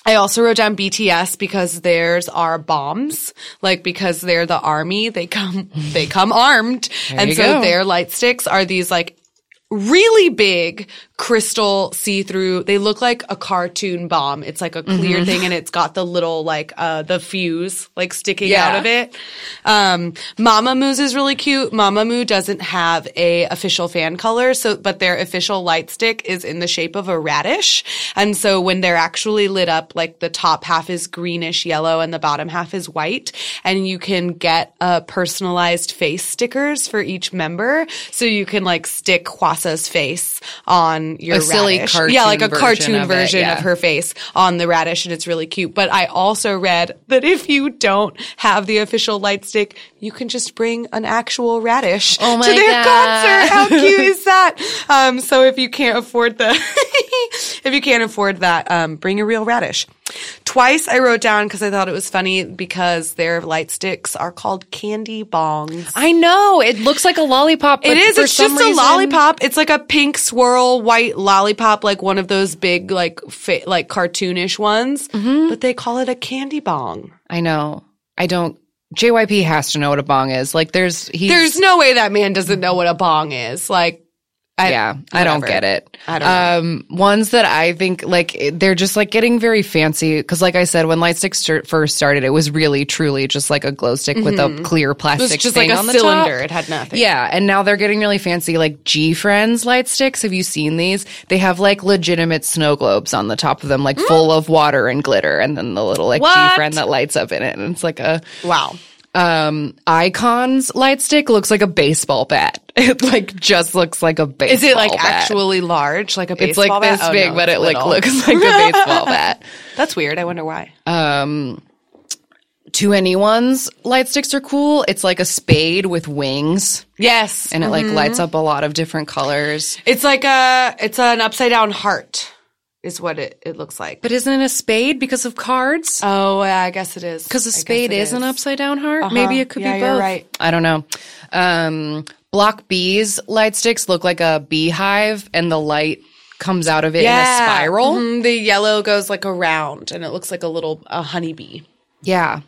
[SPEAKER 2] I also wrote down BTS because theirs are bombs, like because they're the army. They come, they come armed, and so
[SPEAKER 1] go.
[SPEAKER 2] their light sticks are these like really big crystal see-through. They look like a cartoon bomb. It's like a clear
[SPEAKER 1] Mm-hmm.
[SPEAKER 2] thing and it's got the little like uh the fuse like sticking
[SPEAKER 1] Yeah.
[SPEAKER 2] out of it. Um Mamamoo is really cute. Mama Mamamoo doesn't have a official fan color, so but their official light stick is in the shape of a radish. And so when they're actually lit up, like the top half is greenish yellow and the bottom half is white. And you can get uh personalized face stickers for each member. So you can like stick Hwasa's face on your
[SPEAKER 1] A silly
[SPEAKER 2] radish.
[SPEAKER 1] cartoon
[SPEAKER 2] yeah, like a
[SPEAKER 1] version
[SPEAKER 2] cartoon
[SPEAKER 1] of it,
[SPEAKER 2] version
[SPEAKER 1] yeah.
[SPEAKER 2] of her face on the radish, and it's really cute. But I also read that if you don't have the official light stick, you can just bring an actual radish
[SPEAKER 1] Oh my
[SPEAKER 2] to their
[SPEAKER 1] God.
[SPEAKER 2] concert. How cute is that? Um, so if you can't afford the, if you can't afford that, um, bring a real radish. Twice I wrote down because I thought it was funny because their light sticks are called candy bongs.
[SPEAKER 1] I know. It looks like a lollipop. But
[SPEAKER 2] It is. It's just a lollipop. It's like a pink swirl white lollipop, like one of those big, like, fa- like cartoonish ones.
[SPEAKER 1] Mm-hmm.
[SPEAKER 2] But they call it a candy bong.
[SPEAKER 1] I know. I don't. JYP has to know what a bong is. Like, there's he's
[SPEAKER 2] There's no way that man doesn't know what a bong is. Like, I,
[SPEAKER 1] yeah, I don't get it.
[SPEAKER 2] I don't know.
[SPEAKER 1] Um, ones that I think like they're just like getting very fancy because, like I said, when light sticks st- first started, it was really truly just like a glow stick with a clear
[SPEAKER 2] Mm-hmm. It
[SPEAKER 1] plastic.
[SPEAKER 2] just
[SPEAKER 1] thing
[SPEAKER 2] like a
[SPEAKER 1] on the
[SPEAKER 2] cylinder.
[SPEAKER 1] top.
[SPEAKER 2] It had nothing.
[SPEAKER 1] Yeah, and now they're getting really fancy, like GFRIEND's light sticks. Have you seen these? They have like legitimate snow globes on the top of them, like full of water and glitter, and then the little like GFRIEND that lights up in it, and it's like a
[SPEAKER 2] Wow.
[SPEAKER 1] Um iKON's light stick looks like a baseball bat. It like just looks like a baseball.
[SPEAKER 2] Is it like
[SPEAKER 1] bat.
[SPEAKER 2] actually large, like a
[SPEAKER 1] It's
[SPEAKER 2] baseball
[SPEAKER 1] like
[SPEAKER 2] bat?
[SPEAKER 1] this
[SPEAKER 2] Oh,
[SPEAKER 1] big,
[SPEAKER 2] no,
[SPEAKER 1] but
[SPEAKER 2] it's
[SPEAKER 1] it like looks like a baseball bat.
[SPEAKER 2] That's weird. I wonder why.
[SPEAKER 1] Um, 2NE1's light sticks are cool. It's like a spade with wings,
[SPEAKER 2] yes,
[SPEAKER 1] and it like
[SPEAKER 2] Mm-hmm.
[SPEAKER 1] lights up a lot of different colors.
[SPEAKER 2] it's like a it's an upside down heart, is what it it looks like.
[SPEAKER 1] But isn't it a spade because of cards?
[SPEAKER 2] oh, I guess it is.
[SPEAKER 1] Because a spade is, an upside down heart.
[SPEAKER 2] Uh-huh.
[SPEAKER 1] Maybe it could
[SPEAKER 2] Yeah,
[SPEAKER 1] be
[SPEAKER 2] you're
[SPEAKER 1] both.
[SPEAKER 2] right.
[SPEAKER 1] I don't know. Um, Block B's light sticks look like a beehive, and the light comes out of it in a spiral.
[SPEAKER 2] Mhm. The yellow goes like around, and it looks like a little a honeybee.
[SPEAKER 1] Yeah.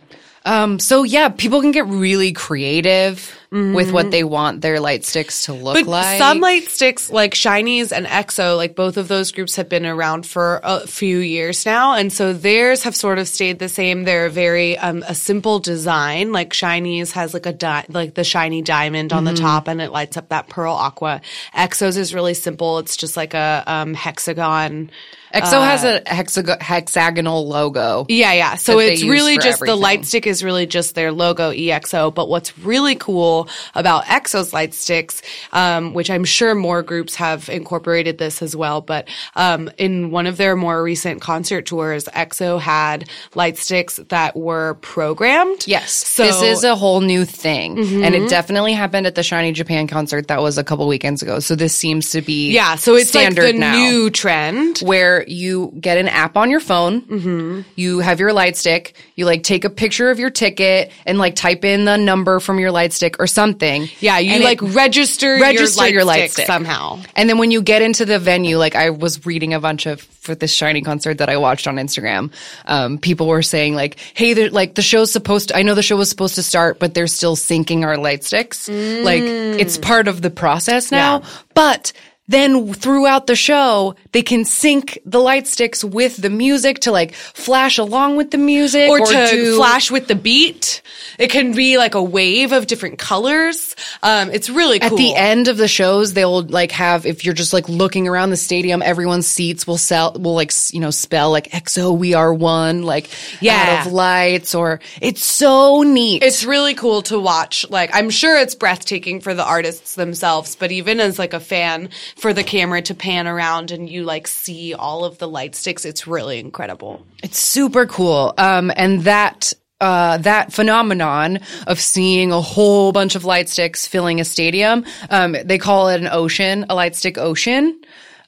[SPEAKER 1] Um, so yeah, people can get really creative with what they want their light sticks to look
[SPEAKER 2] But
[SPEAKER 1] like.
[SPEAKER 2] some light sticks like SHINee's and EXO, like both of those groups have been around for a few years now. And so theirs have sort of stayed the same. They're very, um, a simple design. Like SHINee's has like a di- like the shiny diamond on
[SPEAKER 1] Mm-hmm.
[SPEAKER 2] the top and it lights up that pearl aqua. EXO's is really simple. It's just like a, um, hexagon.
[SPEAKER 1] EXO has a hexag- hexagonal logo.
[SPEAKER 2] Yeah, yeah. So it's really just the
[SPEAKER 1] everything.
[SPEAKER 2] light stick is really just their logo EXO. But what's really cool about EXO's light sticks, um, which I'm sure more groups have incorporated this as well, but um, in one of their more recent concert tours, EXO had light sticks that were programmed.
[SPEAKER 1] Yes.
[SPEAKER 2] So
[SPEAKER 1] this is a whole new thing. And it definitely happened at the SHINee Japan concert that was a couple weekends ago. So this seems to be
[SPEAKER 2] yeah. So it's like
[SPEAKER 1] standard
[SPEAKER 2] the
[SPEAKER 1] now.
[SPEAKER 2] new trend.
[SPEAKER 1] where you get an app on your phone,
[SPEAKER 2] Mm-hmm.
[SPEAKER 1] you have your light stick, you like take a picture of your ticket and like type in the number from your light stick or something.
[SPEAKER 2] Yeah, you like
[SPEAKER 1] it-
[SPEAKER 2] register,
[SPEAKER 1] register
[SPEAKER 2] your light,
[SPEAKER 1] your light
[SPEAKER 2] stick,
[SPEAKER 1] stick.
[SPEAKER 2] somehow.
[SPEAKER 1] And then when you get into the venue, like I was reading a bunch of for this SHINee concert that I watched on Instagram, um, people were saying like, "Hey, like the show's supposed to. I know the show was supposed to start, but they're still syncing our light sticks. Like it's part of the process now,
[SPEAKER 2] Yeah.
[SPEAKER 1] but." Then throughout the show, they can sync the light sticks with the music to like flash along with the music
[SPEAKER 2] or, to
[SPEAKER 1] do-
[SPEAKER 2] flash with the beat. It can be like a wave of different colors. Um, it's really cool.
[SPEAKER 1] At the end of the shows, they'll like have if you're just like looking around the stadium, everyone's seats will sell will like you know spell like XO we are one like
[SPEAKER 2] Yeah.
[SPEAKER 1] out of lights or it's so neat.
[SPEAKER 2] It's really cool to watch. Like, I'm sure it's breathtaking for the artists themselves, but even as like a fan, for the camera to pan around and you like see all of the light sticks, it's really incredible.
[SPEAKER 1] It's super cool. Um, and that, uh, that phenomenon of seeing a whole bunch of light sticks filling a stadium, um, they call it an ocean, a light stick ocean.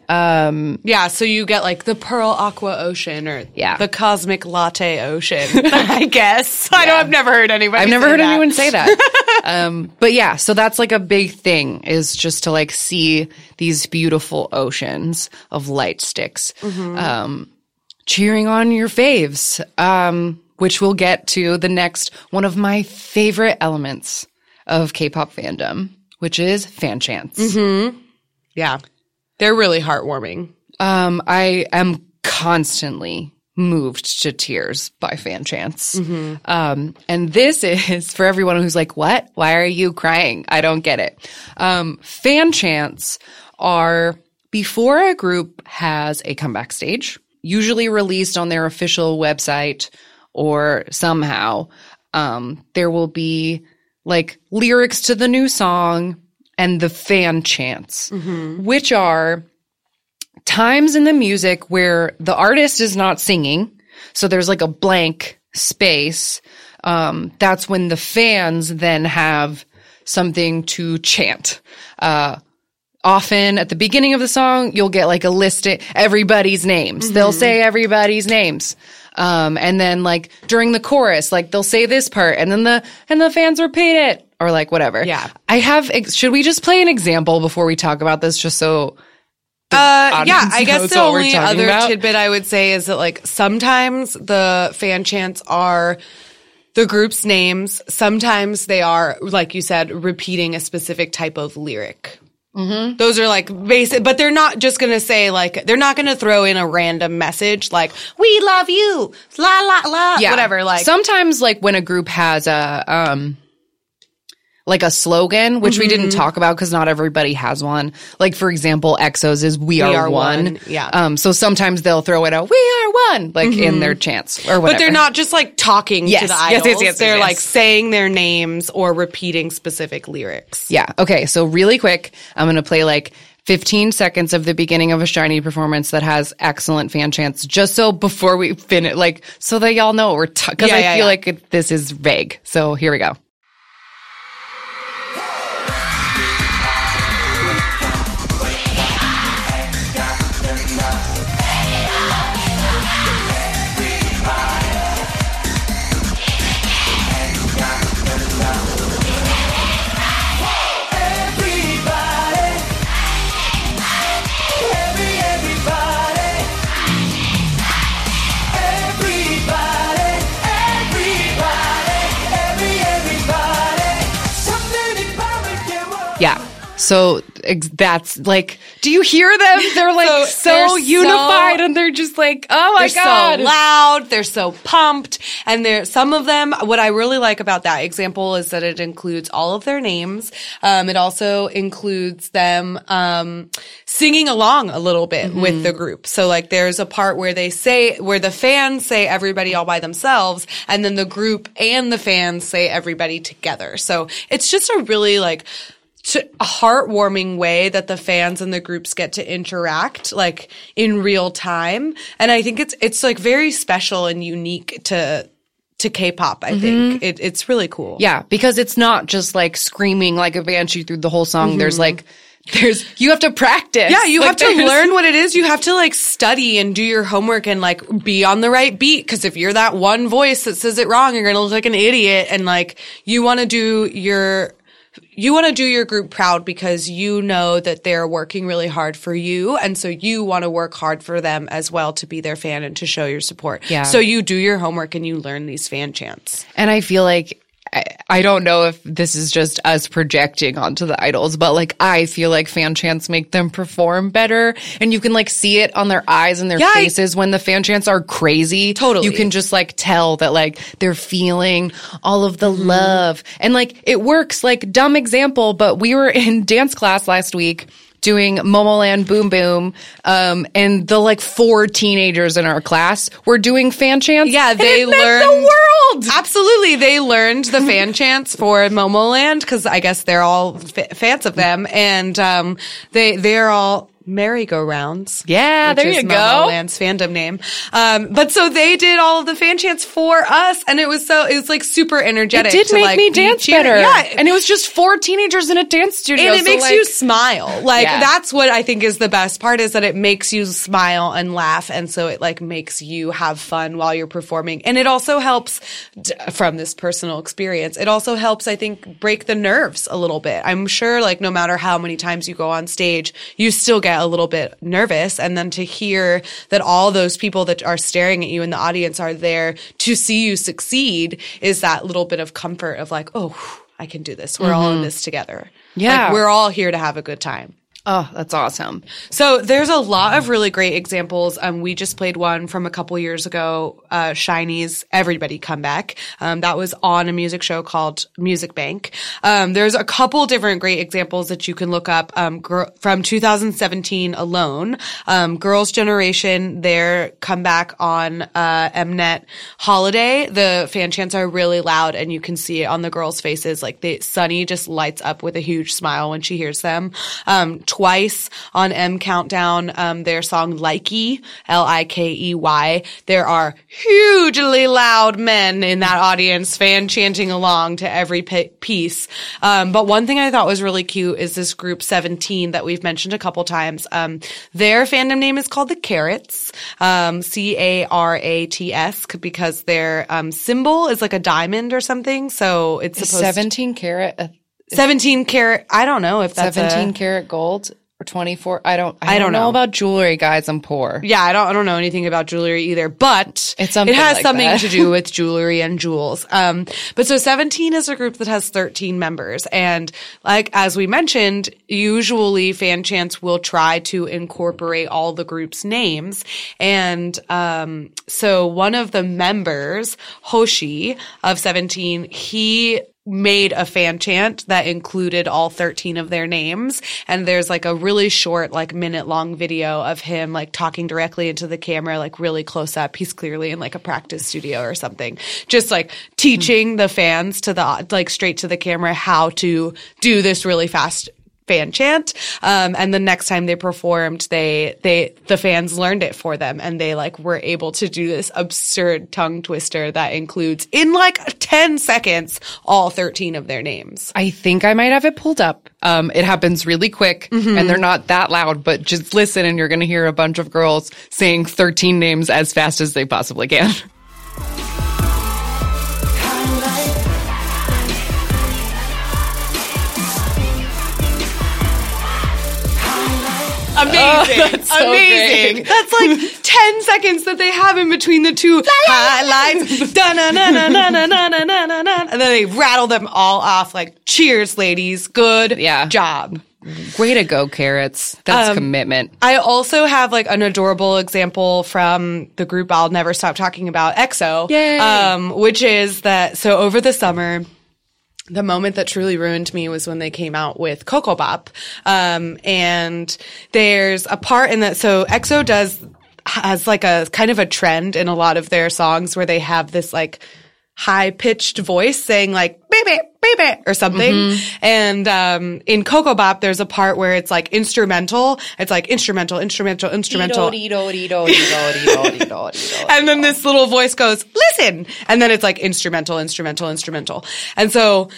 [SPEAKER 2] Yeah, so you get like the pearl aqua ocean or
[SPEAKER 1] Yeah.
[SPEAKER 2] the cosmic latte ocean, I guess. I know I've never heard anybody
[SPEAKER 1] I've never heard
[SPEAKER 2] that.
[SPEAKER 1] anyone say that. um, but yeah, so that's like a big thing is just to like see these beautiful oceans of light sticks, um, cheering on your faves, um, which we'll get to the next one of my favorite elements of K-pop fandom, which is fan chants.
[SPEAKER 2] Yeah. They're really heartwarming.
[SPEAKER 1] Um, I am constantly moved to tears by fan chants. Um, and this is for everyone who's like, what? Why are you crying? I don't get it. Um, fan chants are before a group has a comeback stage, usually released on their official website or somehow, um, there will be like lyrics to the new song and the fan chants, which are times in the music where the artist is not singing, so there's like a blank space. Um, that's when the fans then have something to chant. Uh, often at the beginning of the song, you'll get like a list of everybody's names. They'll say everybody's names. Um, and then like during the chorus, like they'll say this part and then the, and the fans repeat it or like whatever.
[SPEAKER 2] Yeah.
[SPEAKER 1] I have, ex- should we just play an example before we talk about this just so
[SPEAKER 2] Uh, yeah, I guess the only other
[SPEAKER 1] about.
[SPEAKER 2] tidbit I would say is that like sometimes the fan chants are the group's names. Sometimes they are, like you said, repeating a specific type of lyric.
[SPEAKER 1] Mm-hmm.
[SPEAKER 2] Those are like basic, but they're not just going to say like, they're not going to throw in a random message like, we love you, la la la, whatever. Like,
[SPEAKER 1] sometimes like when a group has a um like a slogan which we didn't talk about because not everybody has one like for example exos is we, are,
[SPEAKER 2] are
[SPEAKER 1] one.
[SPEAKER 2] one, yeah.
[SPEAKER 1] um so sometimes they'll throw it out we are one like in their chants or whatever
[SPEAKER 2] but they're not just like talking
[SPEAKER 1] Yes,
[SPEAKER 2] to the
[SPEAKER 1] idols. yes,
[SPEAKER 2] yes,
[SPEAKER 1] yes,
[SPEAKER 2] they're
[SPEAKER 1] yes,
[SPEAKER 2] like saying their names or repeating specific lyrics.
[SPEAKER 1] yeah okay so really quick i'm gonna play like 15 seconds of the beginning of a SHINee performance that has excellent fan chants just so before we finish like so that y'all know we're because
[SPEAKER 2] Yeah,
[SPEAKER 1] i
[SPEAKER 2] yeah,
[SPEAKER 1] feel
[SPEAKER 2] yeah.
[SPEAKER 1] like it, this is vague so here we go So ex- that's like, do you hear them? They're like
[SPEAKER 2] So
[SPEAKER 1] so,
[SPEAKER 2] they're so-
[SPEAKER 1] unified and they're just like, oh my
[SPEAKER 2] they're
[SPEAKER 1] God.
[SPEAKER 2] so loud, they're so pumped, and they're some of them. What I really like about that example is that it includes all of their names. Um, it also includes them um, singing along a little bit with the group. So like, there's a part where they say where the fans say everybody all by themselves, and then the group and the fans say everybody together. So it's just a really like to a heartwarming way that the fans and the groups get to interact like in real time. And I think it's, it's like very special and unique to, to K-pop. I think it, it's really cool.
[SPEAKER 1] Yeah, because it's not just like screaming like a banshee through the whole song. There's like, there's, you have to practice.
[SPEAKER 2] Mm-hmm. Yeah, you
[SPEAKER 1] Like,
[SPEAKER 2] have to learn what it is. You have to like study and do your homework and like be on the right beat. Cause if you're that one voice that says it wrong, you're going to look like an idiot. And like you want to do your, you want to do your group proud because you know that they're working really hard for you. And so you want to work hard for them as well to be their fan and to show your support.
[SPEAKER 1] Yeah.
[SPEAKER 2] So you do your homework and you learn these fan chants.
[SPEAKER 1] And I feel like I, I don't know if this is just us projecting onto the idols, but like I feel like fan chants make them perform better, and you can like see it on their eyes and their
[SPEAKER 2] Yeah, I-
[SPEAKER 1] faces when the fan chants are crazy.
[SPEAKER 2] Totally.
[SPEAKER 1] you can just like tell that like they're feeling all of the
[SPEAKER 2] Mm-hmm.
[SPEAKER 1] love, and like it works. Like dumb example, but we were in dance class last week. Doing Momoland Boom Boom, um, and the like four teenagers in our class were doing fan chants.
[SPEAKER 2] Yeah, they learned
[SPEAKER 1] the world.
[SPEAKER 2] Absolutely, they learned the fan chants for Momoland because I guess they're all fa- fans of them, and um, they they're all merry-go-rounds.
[SPEAKER 1] Yeah, there you go.
[SPEAKER 2] Momoland's fandom name. Um, but so they did all of the fan chants for us, and it was so it was like super energetic.
[SPEAKER 1] It did make
[SPEAKER 2] like,
[SPEAKER 1] me dance
[SPEAKER 2] cheering.
[SPEAKER 1] better.
[SPEAKER 2] Yeah,
[SPEAKER 1] and it was just four teenagers in a dance studio.
[SPEAKER 2] and it
[SPEAKER 1] so,
[SPEAKER 2] makes
[SPEAKER 1] like-
[SPEAKER 2] you smile. Like
[SPEAKER 1] Yeah.
[SPEAKER 2] that's what I think is the best part is that it makes you smile and laugh, and so it like makes you have fun while you're performing. And it also helps from this personal experience. It also helps, I think, break the nerves a little bit. I'm sure, like no matter how many times you go on stage, you still get a little bit nervous, and then to hear that all those people that are staring at you in the audience are there to see you succeed is that little bit of comfort of like, oh. I can do this. We're all in mm-hmm. this together.
[SPEAKER 1] Yeah.
[SPEAKER 2] Like, we're all here to have a good time.
[SPEAKER 1] Oh, that's awesome.
[SPEAKER 2] So there's a lot of really great examples. Um, we just played one from a couple years ago, uh, SHINee's Everybody Comeback. Um, that was on a music show called Music Bank. Um, there's a couple different great examples that you can look up, um, gr- from 2017 alone. Um, Girls' Generation, their comeback on, uh, Mnet Holiday, the fan chants are really loud and you can see it on the girls' faces. Like Sunny just lights up with a huge smile when she hears them. Twice on M Countdown, um, their song Likey, L-I-K-E-Y. There are hugely loud men in that audience fan chanting along to every pi piece. Um, but one thing I thought was really cute is this group 17 that we've mentioned a couple times. Um, their fandom name is called the Carats, um, C-A-R-A-T-S because their, um, symbol is like a diamond or something. So it's supposed
[SPEAKER 1] 17 carat, uh,
[SPEAKER 2] 17 carat. I don't know if that's
[SPEAKER 1] 17
[SPEAKER 2] a-
[SPEAKER 1] carat gold or 24. I don't, I,
[SPEAKER 2] I
[SPEAKER 1] don't
[SPEAKER 2] don't know.
[SPEAKER 1] about jewelry, guys. I'm poor.
[SPEAKER 2] Yeah, I don't I don't know anything about jewelry either, but
[SPEAKER 1] It's something
[SPEAKER 2] it has
[SPEAKER 1] like
[SPEAKER 2] something
[SPEAKER 1] that.
[SPEAKER 2] to do with jewelry and jewels. Um but so 17 is a group that has 13 members and like as we mentioned, usually fan chants will try to incorporate all the group's names and um so one of the members, Hoshi of 17, he made a fan chant that included all 13 of their names. And there's like a really short, like minute long video of him like talking directly into the camera, like really close up. He's clearly in like a practice studio or something, just like teaching the fans to the, like straight to the camera how to do this really fast fan chant. Um, and the next time they performed, they, they, the fans learned it for them and they like were able to do this absurd tongue twister that includes in like 10 seconds, all 13 of their names.
[SPEAKER 1] I think I might have it pulled up. Um, it happens really quick
[SPEAKER 2] Mm-hmm.
[SPEAKER 1] and they're not that loud, but just listen and you're going to hear a bunch of girls saying 13 names as fast as they possibly can.
[SPEAKER 2] Amazing.
[SPEAKER 1] that's so
[SPEAKER 2] Amazing.
[SPEAKER 1] great.
[SPEAKER 2] That's like 10 seconds that they have in between the two highlights. Da-na-na-na-na-na-na-na-na-na. And then they rattle them all off like, cheers, ladies. Good
[SPEAKER 1] Yeah.
[SPEAKER 2] job.
[SPEAKER 1] Way to go, carats. That's commitment.
[SPEAKER 2] I also have like an adorable example from the group I'll never stop talking about, EXO.
[SPEAKER 1] Yay.
[SPEAKER 2] Um, which is that so over the summer, the moment that truly ruined me was when they came out with Ko Ko Bop. Um, and there's a part in that, so EXO does, has like a kind of a trend in a lot of their songs where they have this like high pitched voice saying like, baby, baby, or something. And, um, in Ko Ko Bop, there's a part where it's like instrumental. It's like instrumental, instrumental, instrumental. And then this little voice goes, listen. And then it's like instrumental, instrumental, instrumental. And so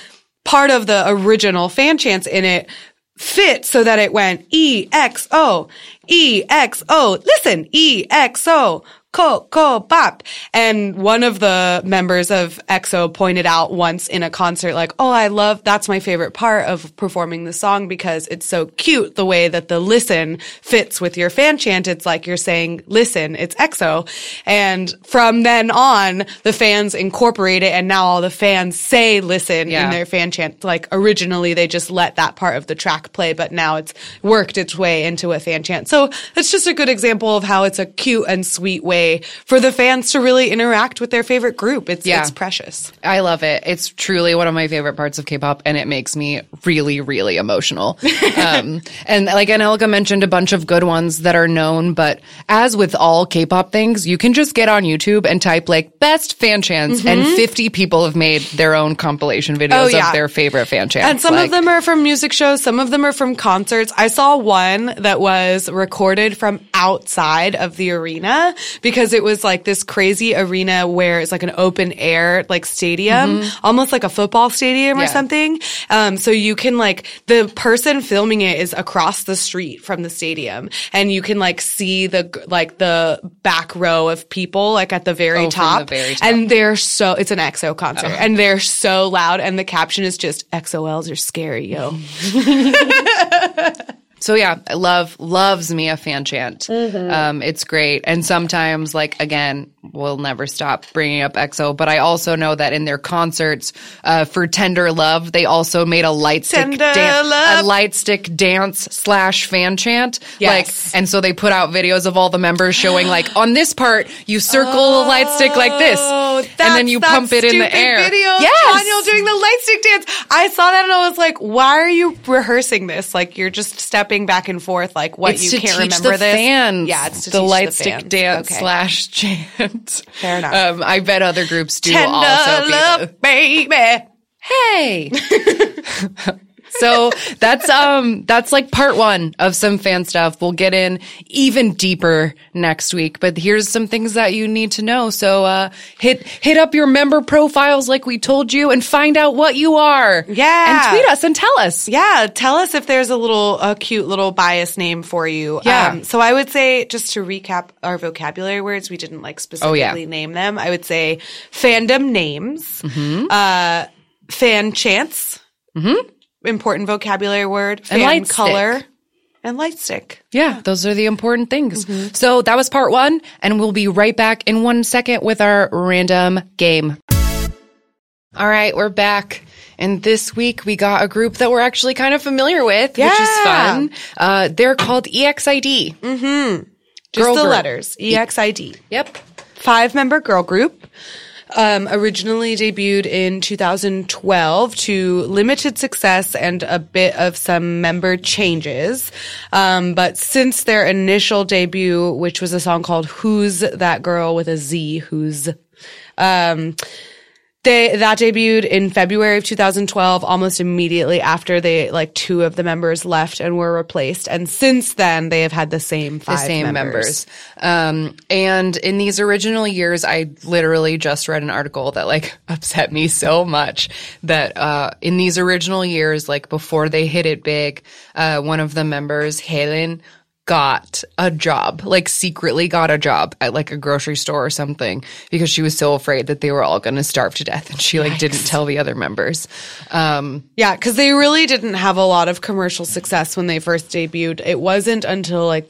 [SPEAKER 2] part of the original fan chants in it fit so that it went E X O, E X O, listen, E X O, Ko Ko Bop. And one of the members of EXO pointed out once in a concert, like, oh, I love, that's my favorite part of performing the song because it's so cute the way that the listen fits with your fan chant. It's like you're saying, listen, it's EXO. And from then on, the fans incorporate it and now all the fans say listen
[SPEAKER 1] Yeah.
[SPEAKER 2] in their fan chant. Like originally they just let that part of the track play, but now it's worked its way into a fan chant. So it's just a good example of how it's a cute and sweet way for the fans to really interact with their favorite group. It's,
[SPEAKER 1] Yeah.
[SPEAKER 2] it's precious.
[SPEAKER 1] I love it. It's truly one of my favorite parts of K-pop, and it makes me really, really emotional. um, and like Angelica mentioned, a bunch of good ones that are known, but as with all K-pop things, you can just get on YouTube and type like best fan chants, and 50 people have made their own compilation videos
[SPEAKER 2] Mm-hmm. Oh, yeah.
[SPEAKER 1] of their favorite fan chants.
[SPEAKER 2] And some
[SPEAKER 1] Like,
[SPEAKER 2] of them are from music shows, some of them are from concerts. I saw one that was recorded from outside of the arena because it was like this crazy arena where it's like an open air like stadium, almost like a football stadium or something. Um, so you can like the person filming it is across the street from the stadium and you can like see the like the back row of people like at the very
[SPEAKER 1] Oh,
[SPEAKER 2] top.
[SPEAKER 1] the very top.
[SPEAKER 2] And they're so it's an EXO concert and they're so loud and the caption is just EXO-Ls are scary, yo.
[SPEAKER 1] So yeah, I love loves me a fan chant.
[SPEAKER 2] Mm-hmm.
[SPEAKER 1] Um, it's great, and sometimes like again, we'll never stop bringing up EXO. But I also know that in their concerts uh, for Tender Love, they also made a light stick dan- a light stick dance slash fan chant.
[SPEAKER 2] Yes.
[SPEAKER 1] Like, and so they put out videos of all the members showing like on this part you circle the light stick like this,
[SPEAKER 2] Oh,
[SPEAKER 1] and then you pump it in the air.
[SPEAKER 2] Video
[SPEAKER 1] yes.
[SPEAKER 2] Daniel doing the light stick dance. I saw that and I was like, why are you rehearsing this? Like you're just stepping back and forth like what
[SPEAKER 1] It's
[SPEAKER 2] you can't remember
[SPEAKER 1] the
[SPEAKER 2] this.
[SPEAKER 1] fans.
[SPEAKER 2] Yeah, it's to
[SPEAKER 1] the
[SPEAKER 2] teach
[SPEAKER 1] light stick dance
[SPEAKER 2] Okay.
[SPEAKER 1] slash chant.
[SPEAKER 2] Fair enough.
[SPEAKER 1] Um, I bet other groups do
[SPEAKER 2] Tender
[SPEAKER 1] also. be
[SPEAKER 2] love, baby.
[SPEAKER 1] hey. so that's um that's like part one of some fan stuff. We'll get in even deeper next week, but here's some things that you need to know. So uh hit hit up your member profiles like we told you and find out what you are.
[SPEAKER 2] Yeah.
[SPEAKER 1] And tweet us and tell us.
[SPEAKER 2] Yeah, tell us if there's a little, a cute little bias name for you. Um,
[SPEAKER 1] Yeah.
[SPEAKER 2] so I would say, just to recap our vocabulary words, we didn't like specifically
[SPEAKER 1] Oh, yeah.
[SPEAKER 2] name them. I would say fandom names, uh, fan chants, important vocabulary word, fan
[SPEAKER 1] light stick.
[SPEAKER 2] color, and light stick.
[SPEAKER 1] Yeah, those are the important things.
[SPEAKER 2] Mm-hmm.
[SPEAKER 1] So that was part one, and we'll be right back in one second with our random game. All right, we're back. And this week we got a group that we're actually kind of familiar with, which is fun. Uh, they're called EXID. Mm-hmm.
[SPEAKER 2] Just
[SPEAKER 1] Girl
[SPEAKER 2] the
[SPEAKER 1] group.
[SPEAKER 2] letters, E EXID.
[SPEAKER 1] Yep.
[SPEAKER 2] five member girl group. Um, originally debuted in 2012 to limited success and a bit of some member changes. Um, but since their initial debut, which was a song called Who's That Girl with a Z, Who's, um, they, that debuted in February of 2012, almost immediately after they, like, two of the members left and were replaced. And since then, they have had the same
[SPEAKER 1] The
[SPEAKER 2] five
[SPEAKER 1] same members. Um, and in these original years, I literally just read an article that like upset me so much that, uh, in these original years, like before they hit it big, uh, one of the members, Helen, got a job, like secretly got a job at like a grocery store or something because she was so afraid that they were all going to starve to death and she like didn't tell the other members. Um,
[SPEAKER 2] Yeah, because they really didn't have a lot of commercial success when they first debuted. It wasn't until like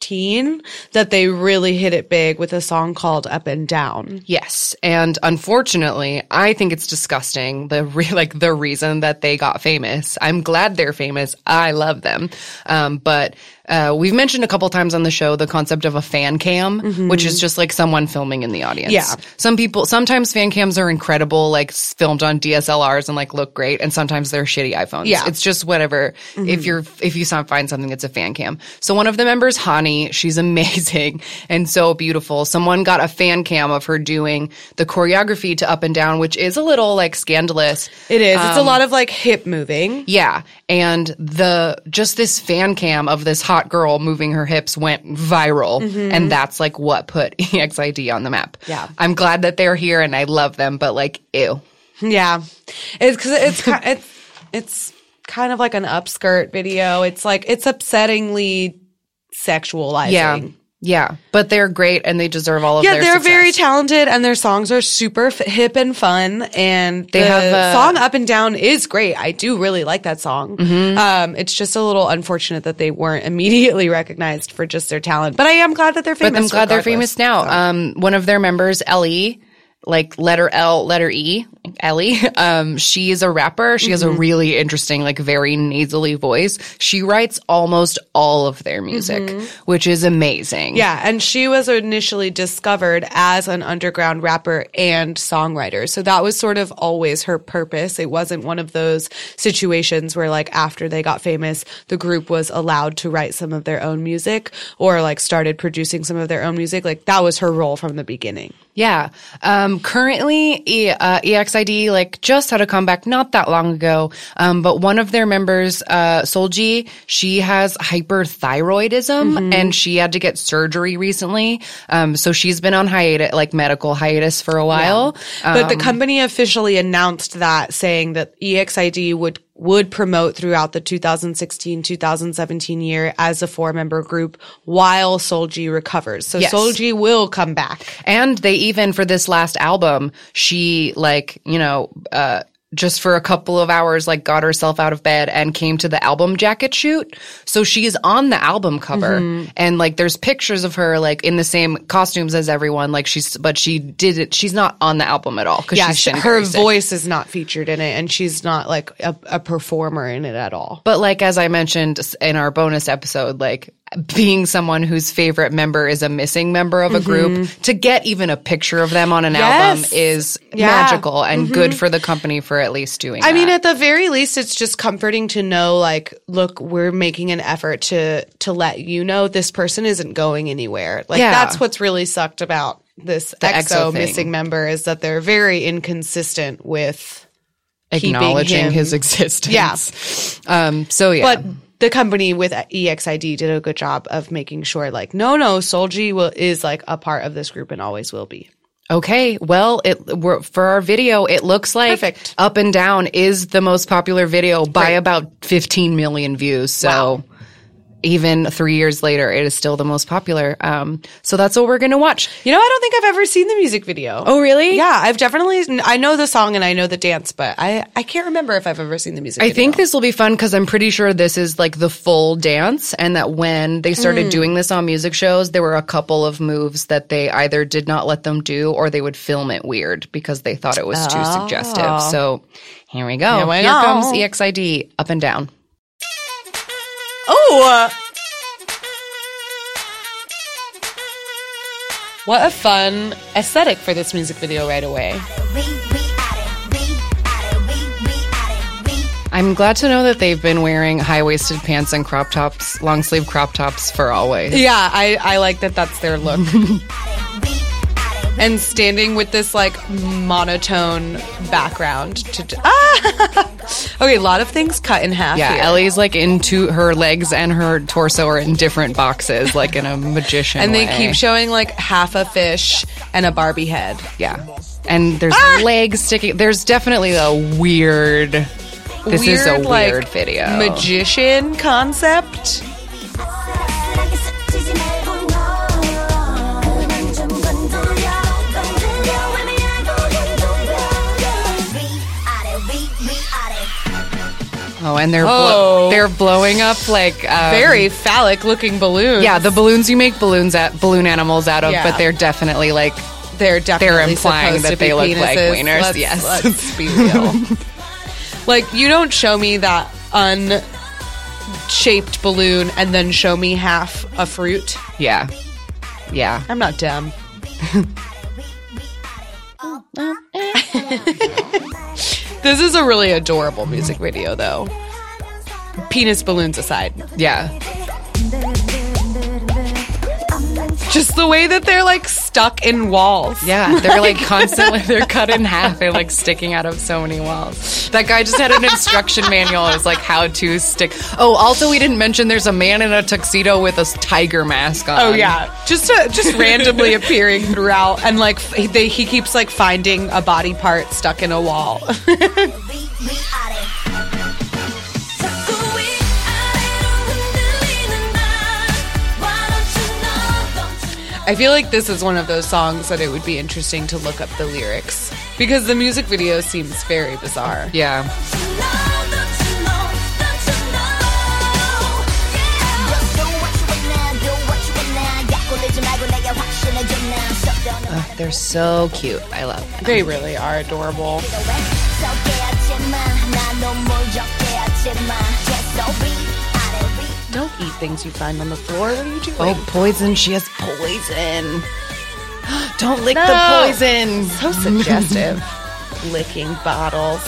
[SPEAKER 2] 2004, that they really hit it big with a song called Up and Down.
[SPEAKER 1] Yes, and unfortunately, I think it's disgusting. The re- like the reason that they got famous. I'm glad they're famous. I love them, um, but uh, we've mentioned a couple times on the show the concept of a fan cam, mm-hmm. which is just like someone filming in the audience.
[SPEAKER 2] Yeah.
[SPEAKER 1] Some people, sometimes fan cams are incredible, like filmed on DSLRs and like look great, and sometimes they're shitty iPhones.
[SPEAKER 2] Yeah.
[SPEAKER 1] It's just whatever. Mm-hmm. If you're, if you find something that's a fan cam. So one of the members, Hani, she's amazing and so beautiful. Someone got a fan cam of her doing the choreography to Up and Down, which is a little like scandalous.
[SPEAKER 2] It is. Um, it's a um, lot of like hip moving.
[SPEAKER 1] Yeah. And the, just this fan cam of this hot hot girl moving her hips went viral. Mm-hmm. And that's like what put EXID on the map.
[SPEAKER 2] Yeah.
[SPEAKER 1] I'm glad that they're here and I love them, but like, ew.
[SPEAKER 2] Yeah. It's cause it's, it's, it's kind of like an upskirt video. It's like, it's upsettingly sexualizing.
[SPEAKER 1] Yeah. Yeah, but they're great and they deserve all of
[SPEAKER 2] yeah,
[SPEAKER 1] their
[SPEAKER 2] they're
[SPEAKER 1] success.
[SPEAKER 2] very talented and their songs are super f- hip and fun. And they the have a, song "Up and Down" is great. I do really like that song. Mm-hmm. Um, it's just a little unfortunate that they weren't immediately recognized for just their talent. But I am glad that they're famous.
[SPEAKER 1] But I'm glad they're famous now. So. Um, one of their members, Ellie, like letter L, letter E, Ellie. Um, she is a rapper. She mm-hmm. has a mm-hmm. really interesting, like very nasally voice. She writes almost all of their music, mm-hmm. which is amazing.
[SPEAKER 2] Yeah. And she was initially discovered as an underground rapper and songwriter. So that was sort of always her purpose. It wasn't one of those situations where like after they got famous, the group was allowed to write some of their own music or like started producing some of their own music. Like that was her role from the beginning.
[SPEAKER 1] Yeah. Um, currently, e- uh, EXID like just had a comeback not that long ago. Um, but one of their members, uh, Solji, she has hyperthyroidism mm-hmm. and she had to get surgery recently. Um, so she's been on hiatus, like medical hiatus for a while.
[SPEAKER 2] Yeah. But the um, company officially announced that saying that EXID would would promote throughout the 2016-2017 year as a four-member group while Solji recovers. So yes. Solji will come back.
[SPEAKER 1] And they even for this last album, she like, you know, uh just for a couple of hours, like got herself out of bed and came to the album jacket shoot. So she's on the album cover mm-hmm. and like there's pictures of her like in the same costumes as everyone. Like she's, but she did it. She's not on the album at all. Cause
[SPEAKER 2] yeah,
[SPEAKER 1] she,
[SPEAKER 2] her voice is not featured in it and she's not like a, a performer in it at all.
[SPEAKER 1] But like, as I mentioned in our bonus episode, like being someone whose favorite member is a missing member of a group mm-hmm. to get even a picture of them on an yes. album is yeah. magical and mm-hmm. good for the company for at least doing
[SPEAKER 2] I
[SPEAKER 1] that.
[SPEAKER 2] mean at the very least it's just comforting to know like look we're making an effort to to let you know this person isn't going anywhere. Like yeah. that's what's really sucked about this the EXO, EXO missing member is that they're very inconsistent with
[SPEAKER 1] acknowledging his existence.
[SPEAKER 2] Yeah.
[SPEAKER 1] Um so yeah.
[SPEAKER 2] But the company with EXID did a good job of making sure like, no, no, Solji will, is like a part of this group and always will be.
[SPEAKER 1] Okay, well, it for our video, it looks like
[SPEAKER 2] Perfect.
[SPEAKER 1] Up and Down is the most popular video by about 15 million views. So wow even three years later, it is still the most popular. Um, so that's what we're going to watch.
[SPEAKER 2] You know, I don't think I've ever seen the music video.
[SPEAKER 1] Oh, really?
[SPEAKER 2] Yeah, I've definitely, I know the song and I know the dance, but I, I can't remember if I've ever seen the music
[SPEAKER 1] I
[SPEAKER 2] video.
[SPEAKER 1] think this will be fun because I'm pretty sure this is like the full dance and that when they started mm. doing this on music shows, there were a couple of moves that they either did not let them do or they would film it weird because they thought it was too oh. suggestive. So here we go.
[SPEAKER 2] Here, we
[SPEAKER 1] here
[SPEAKER 2] go.
[SPEAKER 1] comes EXID up and down.
[SPEAKER 2] Oh! What a fun aesthetic for this music video right away.
[SPEAKER 1] I'm glad to know that they've been wearing high waisted pants and crop tops, long sleeve crop tops for always.
[SPEAKER 2] Yeah, I, I like that that's their look. and standing with this like monotone background to ah! okay a lot of things cut in half
[SPEAKER 1] yeah
[SPEAKER 2] here.
[SPEAKER 1] ellie's like into her legs and her torso are in different boxes like in a magician
[SPEAKER 2] and
[SPEAKER 1] way.
[SPEAKER 2] they keep showing like half a fish and a barbie head
[SPEAKER 1] yeah and there's ah! legs sticking there's definitely a weird this weird, is a weird
[SPEAKER 2] like,
[SPEAKER 1] video
[SPEAKER 2] magician concept
[SPEAKER 1] Oh, and they're blo-
[SPEAKER 2] Oh.
[SPEAKER 1] they're blowing up like um,
[SPEAKER 2] Very phallic looking balloons.
[SPEAKER 1] yeah the balloons you make balloons at balloon animals out of,
[SPEAKER 2] Yeah.
[SPEAKER 1] but they're definitely like
[SPEAKER 2] they're definitely
[SPEAKER 1] implying that they
[SPEAKER 2] be
[SPEAKER 1] look like wieners,
[SPEAKER 2] Let's,
[SPEAKER 1] yes.
[SPEAKER 2] let's be real. like you don't show me that un shaped balloon and then show me half a fruit.
[SPEAKER 1] yeah yeah
[SPEAKER 2] I'm not dumb. this is a really adorable music video though. Penis balloons aside.
[SPEAKER 1] yeah
[SPEAKER 2] Just the way that they're like stuck in walls.
[SPEAKER 1] yeah they're like constantly they're cut in half and like sticking out of so many walls. That guy just had an instruction manual. It was like how to stick. Oh, also we didn't mention there's a man in a tuxedo with a tiger mask on.
[SPEAKER 2] Oh yeah, just uh, just randomly appearing throughout, and like f- they, he keeps like finding a body part stuck in a wall. I feel like this is one of those songs that it would be interesting to look up the lyrics because the music video seems very bizarre.
[SPEAKER 1] Yeah. Uh, they're so cute. I love them.
[SPEAKER 2] They really are adorable. Don't eat things you find on the floor. What are you doing?
[SPEAKER 1] Oh, poison. She has poison. Don't lick
[SPEAKER 2] No.
[SPEAKER 1] the poison.
[SPEAKER 2] so suggestive. Licking bottles.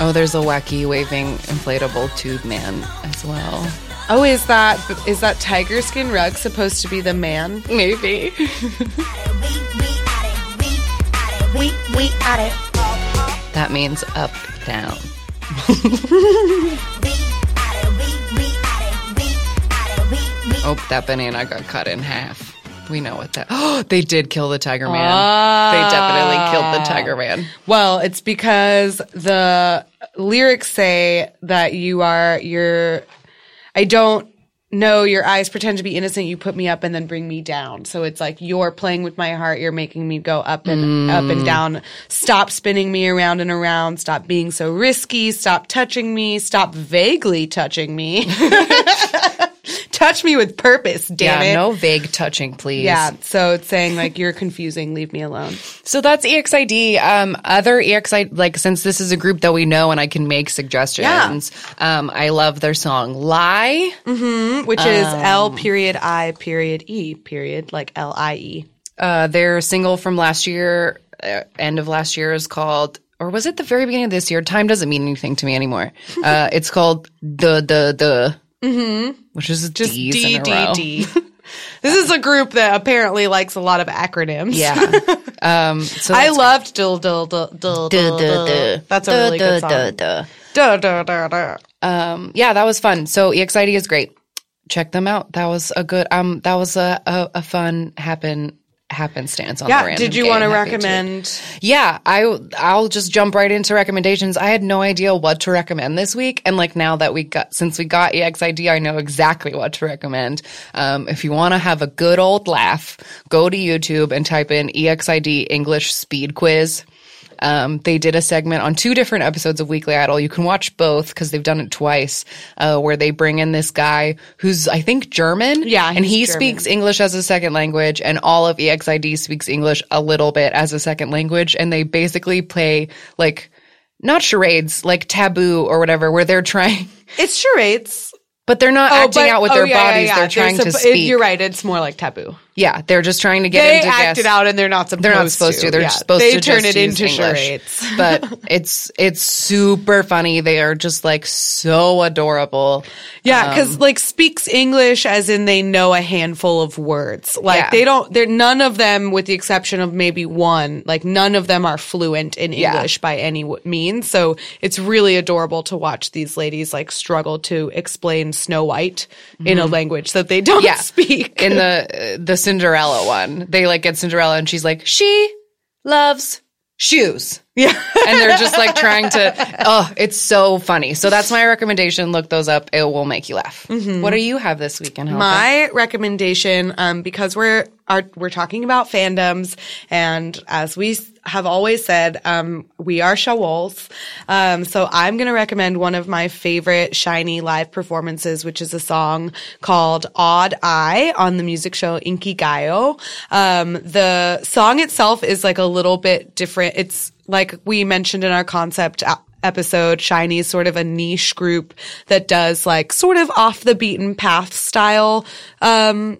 [SPEAKER 1] Oh, there's a wacky waving inflatable tube man as well.
[SPEAKER 2] Oh, is that is that tiger skin rug supposed to be the man?
[SPEAKER 1] Maybe.
[SPEAKER 3] We we at it.
[SPEAKER 1] that means up, down. Oh, that banana got cut in half. We know what that. Oh, they did kill the tiger man. They definitely killed the tiger ah. man.
[SPEAKER 2] Well, it's because the lyrics say that you are you're I don't know your eyes pretend to be innocent, you put me up and then bring me down. So it's like you're playing with my heart, you're making me go up and up and mm. down. Stop spinning me around and around, stop being so risky, stop touching me, stop vaguely touching me. Touch me with purpose, damn
[SPEAKER 1] yeah,
[SPEAKER 2] it.
[SPEAKER 1] no vague touching, please.
[SPEAKER 2] Yeah, so it's saying like you're confusing, leave me alone.
[SPEAKER 1] So that's EXID. Um, other EXID, like since this is a group that we know and I can make suggestions. Um, I love their song "Lie."
[SPEAKER 2] Which is L period I period E period like L I E.
[SPEAKER 1] Uh, their single from last year, uh, end of last year, is called, or was it the very beginning of this year? Time doesn't mean anything to me anymore. Uh, it's called the the the, mm-hmm. which is
[SPEAKER 2] Just
[SPEAKER 1] D's
[SPEAKER 2] D D. D. This is a group that apparently likes a lot of acronyms.
[SPEAKER 1] Yeah. Um, so
[SPEAKER 2] I loved dill dill.
[SPEAKER 1] Duh, duh, duh.
[SPEAKER 2] That's a
[SPEAKER 1] Duh,
[SPEAKER 2] really good song.
[SPEAKER 1] duh, duh.
[SPEAKER 2] Duh, duh, duh, duh.
[SPEAKER 1] um yeah that was fun so exid is great check them out that was a good um that was a a, a fun happen happenstance on the
[SPEAKER 2] Yeah. Did you want to
[SPEAKER 1] and Happy too.
[SPEAKER 2] recommend?
[SPEAKER 1] yeah i i'll just jump right into recommendations i had no idea what to recommend this week and like now that we got since we got exid i know exactly what to recommend um if you want to have a good old laugh go to youtube and type in exid english speed quiz um, they did a segment on two different episodes of Weekly Idol. You can watch both because they've done it twice, uh, where they bring in this guy who's, I think, German.
[SPEAKER 2] Yeah,
[SPEAKER 1] And he
[SPEAKER 2] German.
[SPEAKER 1] speaks English as a second language, and all of EXID speaks English a little bit as a second language. And they basically play like, not charades, like taboo or whatever, where they're trying,
[SPEAKER 2] It's charades.
[SPEAKER 1] but they're not acting
[SPEAKER 2] but-
[SPEAKER 1] out with
[SPEAKER 2] oh,
[SPEAKER 1] their
[SPEAKER 2] yeah, yeah,
[SPEAKER 1] bodies.
[SPEAKER 2] yeah.
[SPEAKER 1] They're trying to
[SPEAKER 2] suppo-
[SPEAKER 1] speak.
[SPEAKER 2] You're right. It's more like taboo.
[SPEAKER 1] Yeah, they're just trying to get
[SPEAKER 2] They
[SPEAKER 1] him to
[SPEAKER 2] act
[SPEAKER 1] guess.
[SPEAKER 2] it out, and they're not supposed. To.
[SPEAKER 1] They're not supposed to. They're
[SPEAKER 2] Yeah.
[SPEAKER 1] supposed
[SPEAKER 2] they
[SPEAKER 1] to
[SPEAKER 2] turn
[SPEAKER 1] just
[SPEAKER 2] it
[SPEAKER 1] use
[SPEAKER 2] into
[SPEAKER 1] English.
[SPEAKER 2] charades.
[SPEAKER 1] but it's it's super funny. They are just like so adorable.
[SPEAKER 2] Yeah,
[SPEAKER 1] Um,
[SPEAKER 2] because like speaks English as in they know a handful of words. Like
[SPEAKER 1] Yeah.
[SPEAKER 2] they don't. They're none of them, with the exception of maybe one. Like none of them are fluent in
[SPEAKER 1] Yeah.
[SPEAKER 2] English by any means. So it's really adorable to watch these ladies like struggle to explain Snow White in a language that they don't
[SPEAKER 1] Mm-hmm. Yeah.
[SPEAKER 2] speak.
[SPEAKER 1] In the the Cinderella one, they like get Cinderella and she's like, she loves shoes.
[SPEAKER 2] Yeah.
[SPEAKER 1] and they're just like trying to oh it's so funny so that's my recommendation look those up it will make you laugh what do you have this weekend Helga?
[SPEAKER 2] My recommendation, um, because we're are we're talking about fandoms, and as we have always said, um, we are Shawols. Um, so I'm going to recommend one of my favorite SHINee live performances, which is a song called "Odd Eye" on the music show Inkigayo. Um, the song itself is like a little bit different. It's like we mentioned in our concept episode, SHINee is sort of a niche group that does like sort of off the beaten path style, um,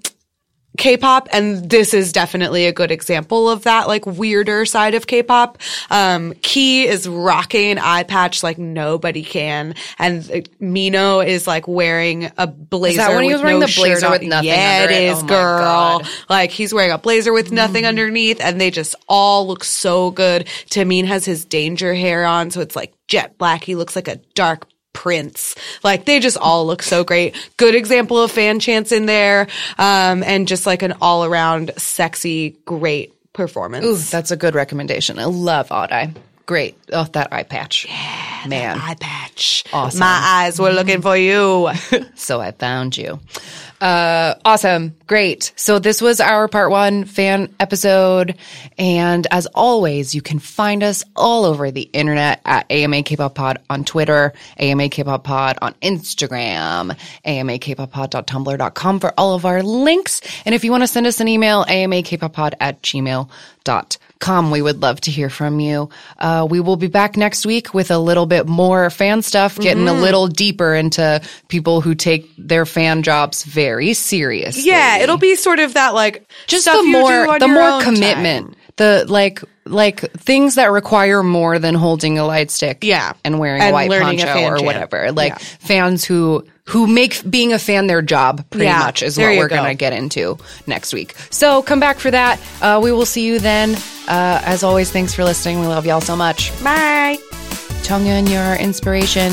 [SPEAKER 2] K-pop, and this is definitely a good example of that, like weirder side of K-pop. Um, Key is rocking an eye patch like nobody can, and uh, Minho is like wearing a blazer.
[SPEAKER 1] when he was wearing
[SPEAKER 2] no
[SPEAKER 1] the blazer with nothing
[SPEAKER 2] Yeah,
[SPEAKER 1] under
[SPEAKER 2] it is,
[SPEAKER 1] Oh
[SPEAKER 2] girl.
[SPEAKER 1] God.
[SPEAKER 2] Like he's wearing a blazer with nothing underneath, and they just all look so good. Taemin has his danger hair on, so it's like jet black. He looks like a dark prince. Like they just all look so great. Good example of fan chants in there, um, and just like an all around sexy, great performance.
[SPEAKER 1] Ooh, that's a good recommendation i love odd eye great oh that eye patch Yeah, man
[SPEAKER 2] Eye patch.
[SPEAKER 1] Awesome.
[SPEAKER 2] My eyes were looking for you.
[SPEAKER 1] So I found you. Uh, awesome. Great. So this was our part one fan episode. And as always, you can find us all over the internet at AMA K-pop pod on Twitter, AMA K-pop pod on Instagram, AMA K-pop-pod.tumblr.com for all of our links. And if you want to send us an email, AMA K-pop pod at gmail.com. We would love to hear from you. Uh, we will be back next week with a little bit more fan stuff, getting a little deeper into people who take their fan jobs very seriously.
[SPEAKER 2] yeah, it'll be sort of that like
[SPEAKER 1] just the more the more commitment.
[SPEAKER 2] time.
[SPEAKER 1] The like like things that require more than holding a light stick,
[SPEAKER 2] Yeah.
[SPEAKER 1] and wearing
[SPEAKER 2] And
[SPEAKER 1] a white
[SPEAKER 2] learning a
[SPEAKER 1] poncho or whatever. Like
[SPEAKER 2] Yeah.
[SPEAKER 1] fans who who make being a fan their job pretty
[SPEAKER 2] Yeah,
[SPEAKER 1] much is
[SPEAKER 2] there
[SPEAKER 1] what we're
[SPEAKER 2] go.
[SPEAKER 1] gonna get into next week. So come back for that. Uh, we will see you then. Uh, as always, thanks for listening. We love y'all so much.
[SPEAKER 2] Bye.
[SPEAKER 1] Jonghyun, your inspiration.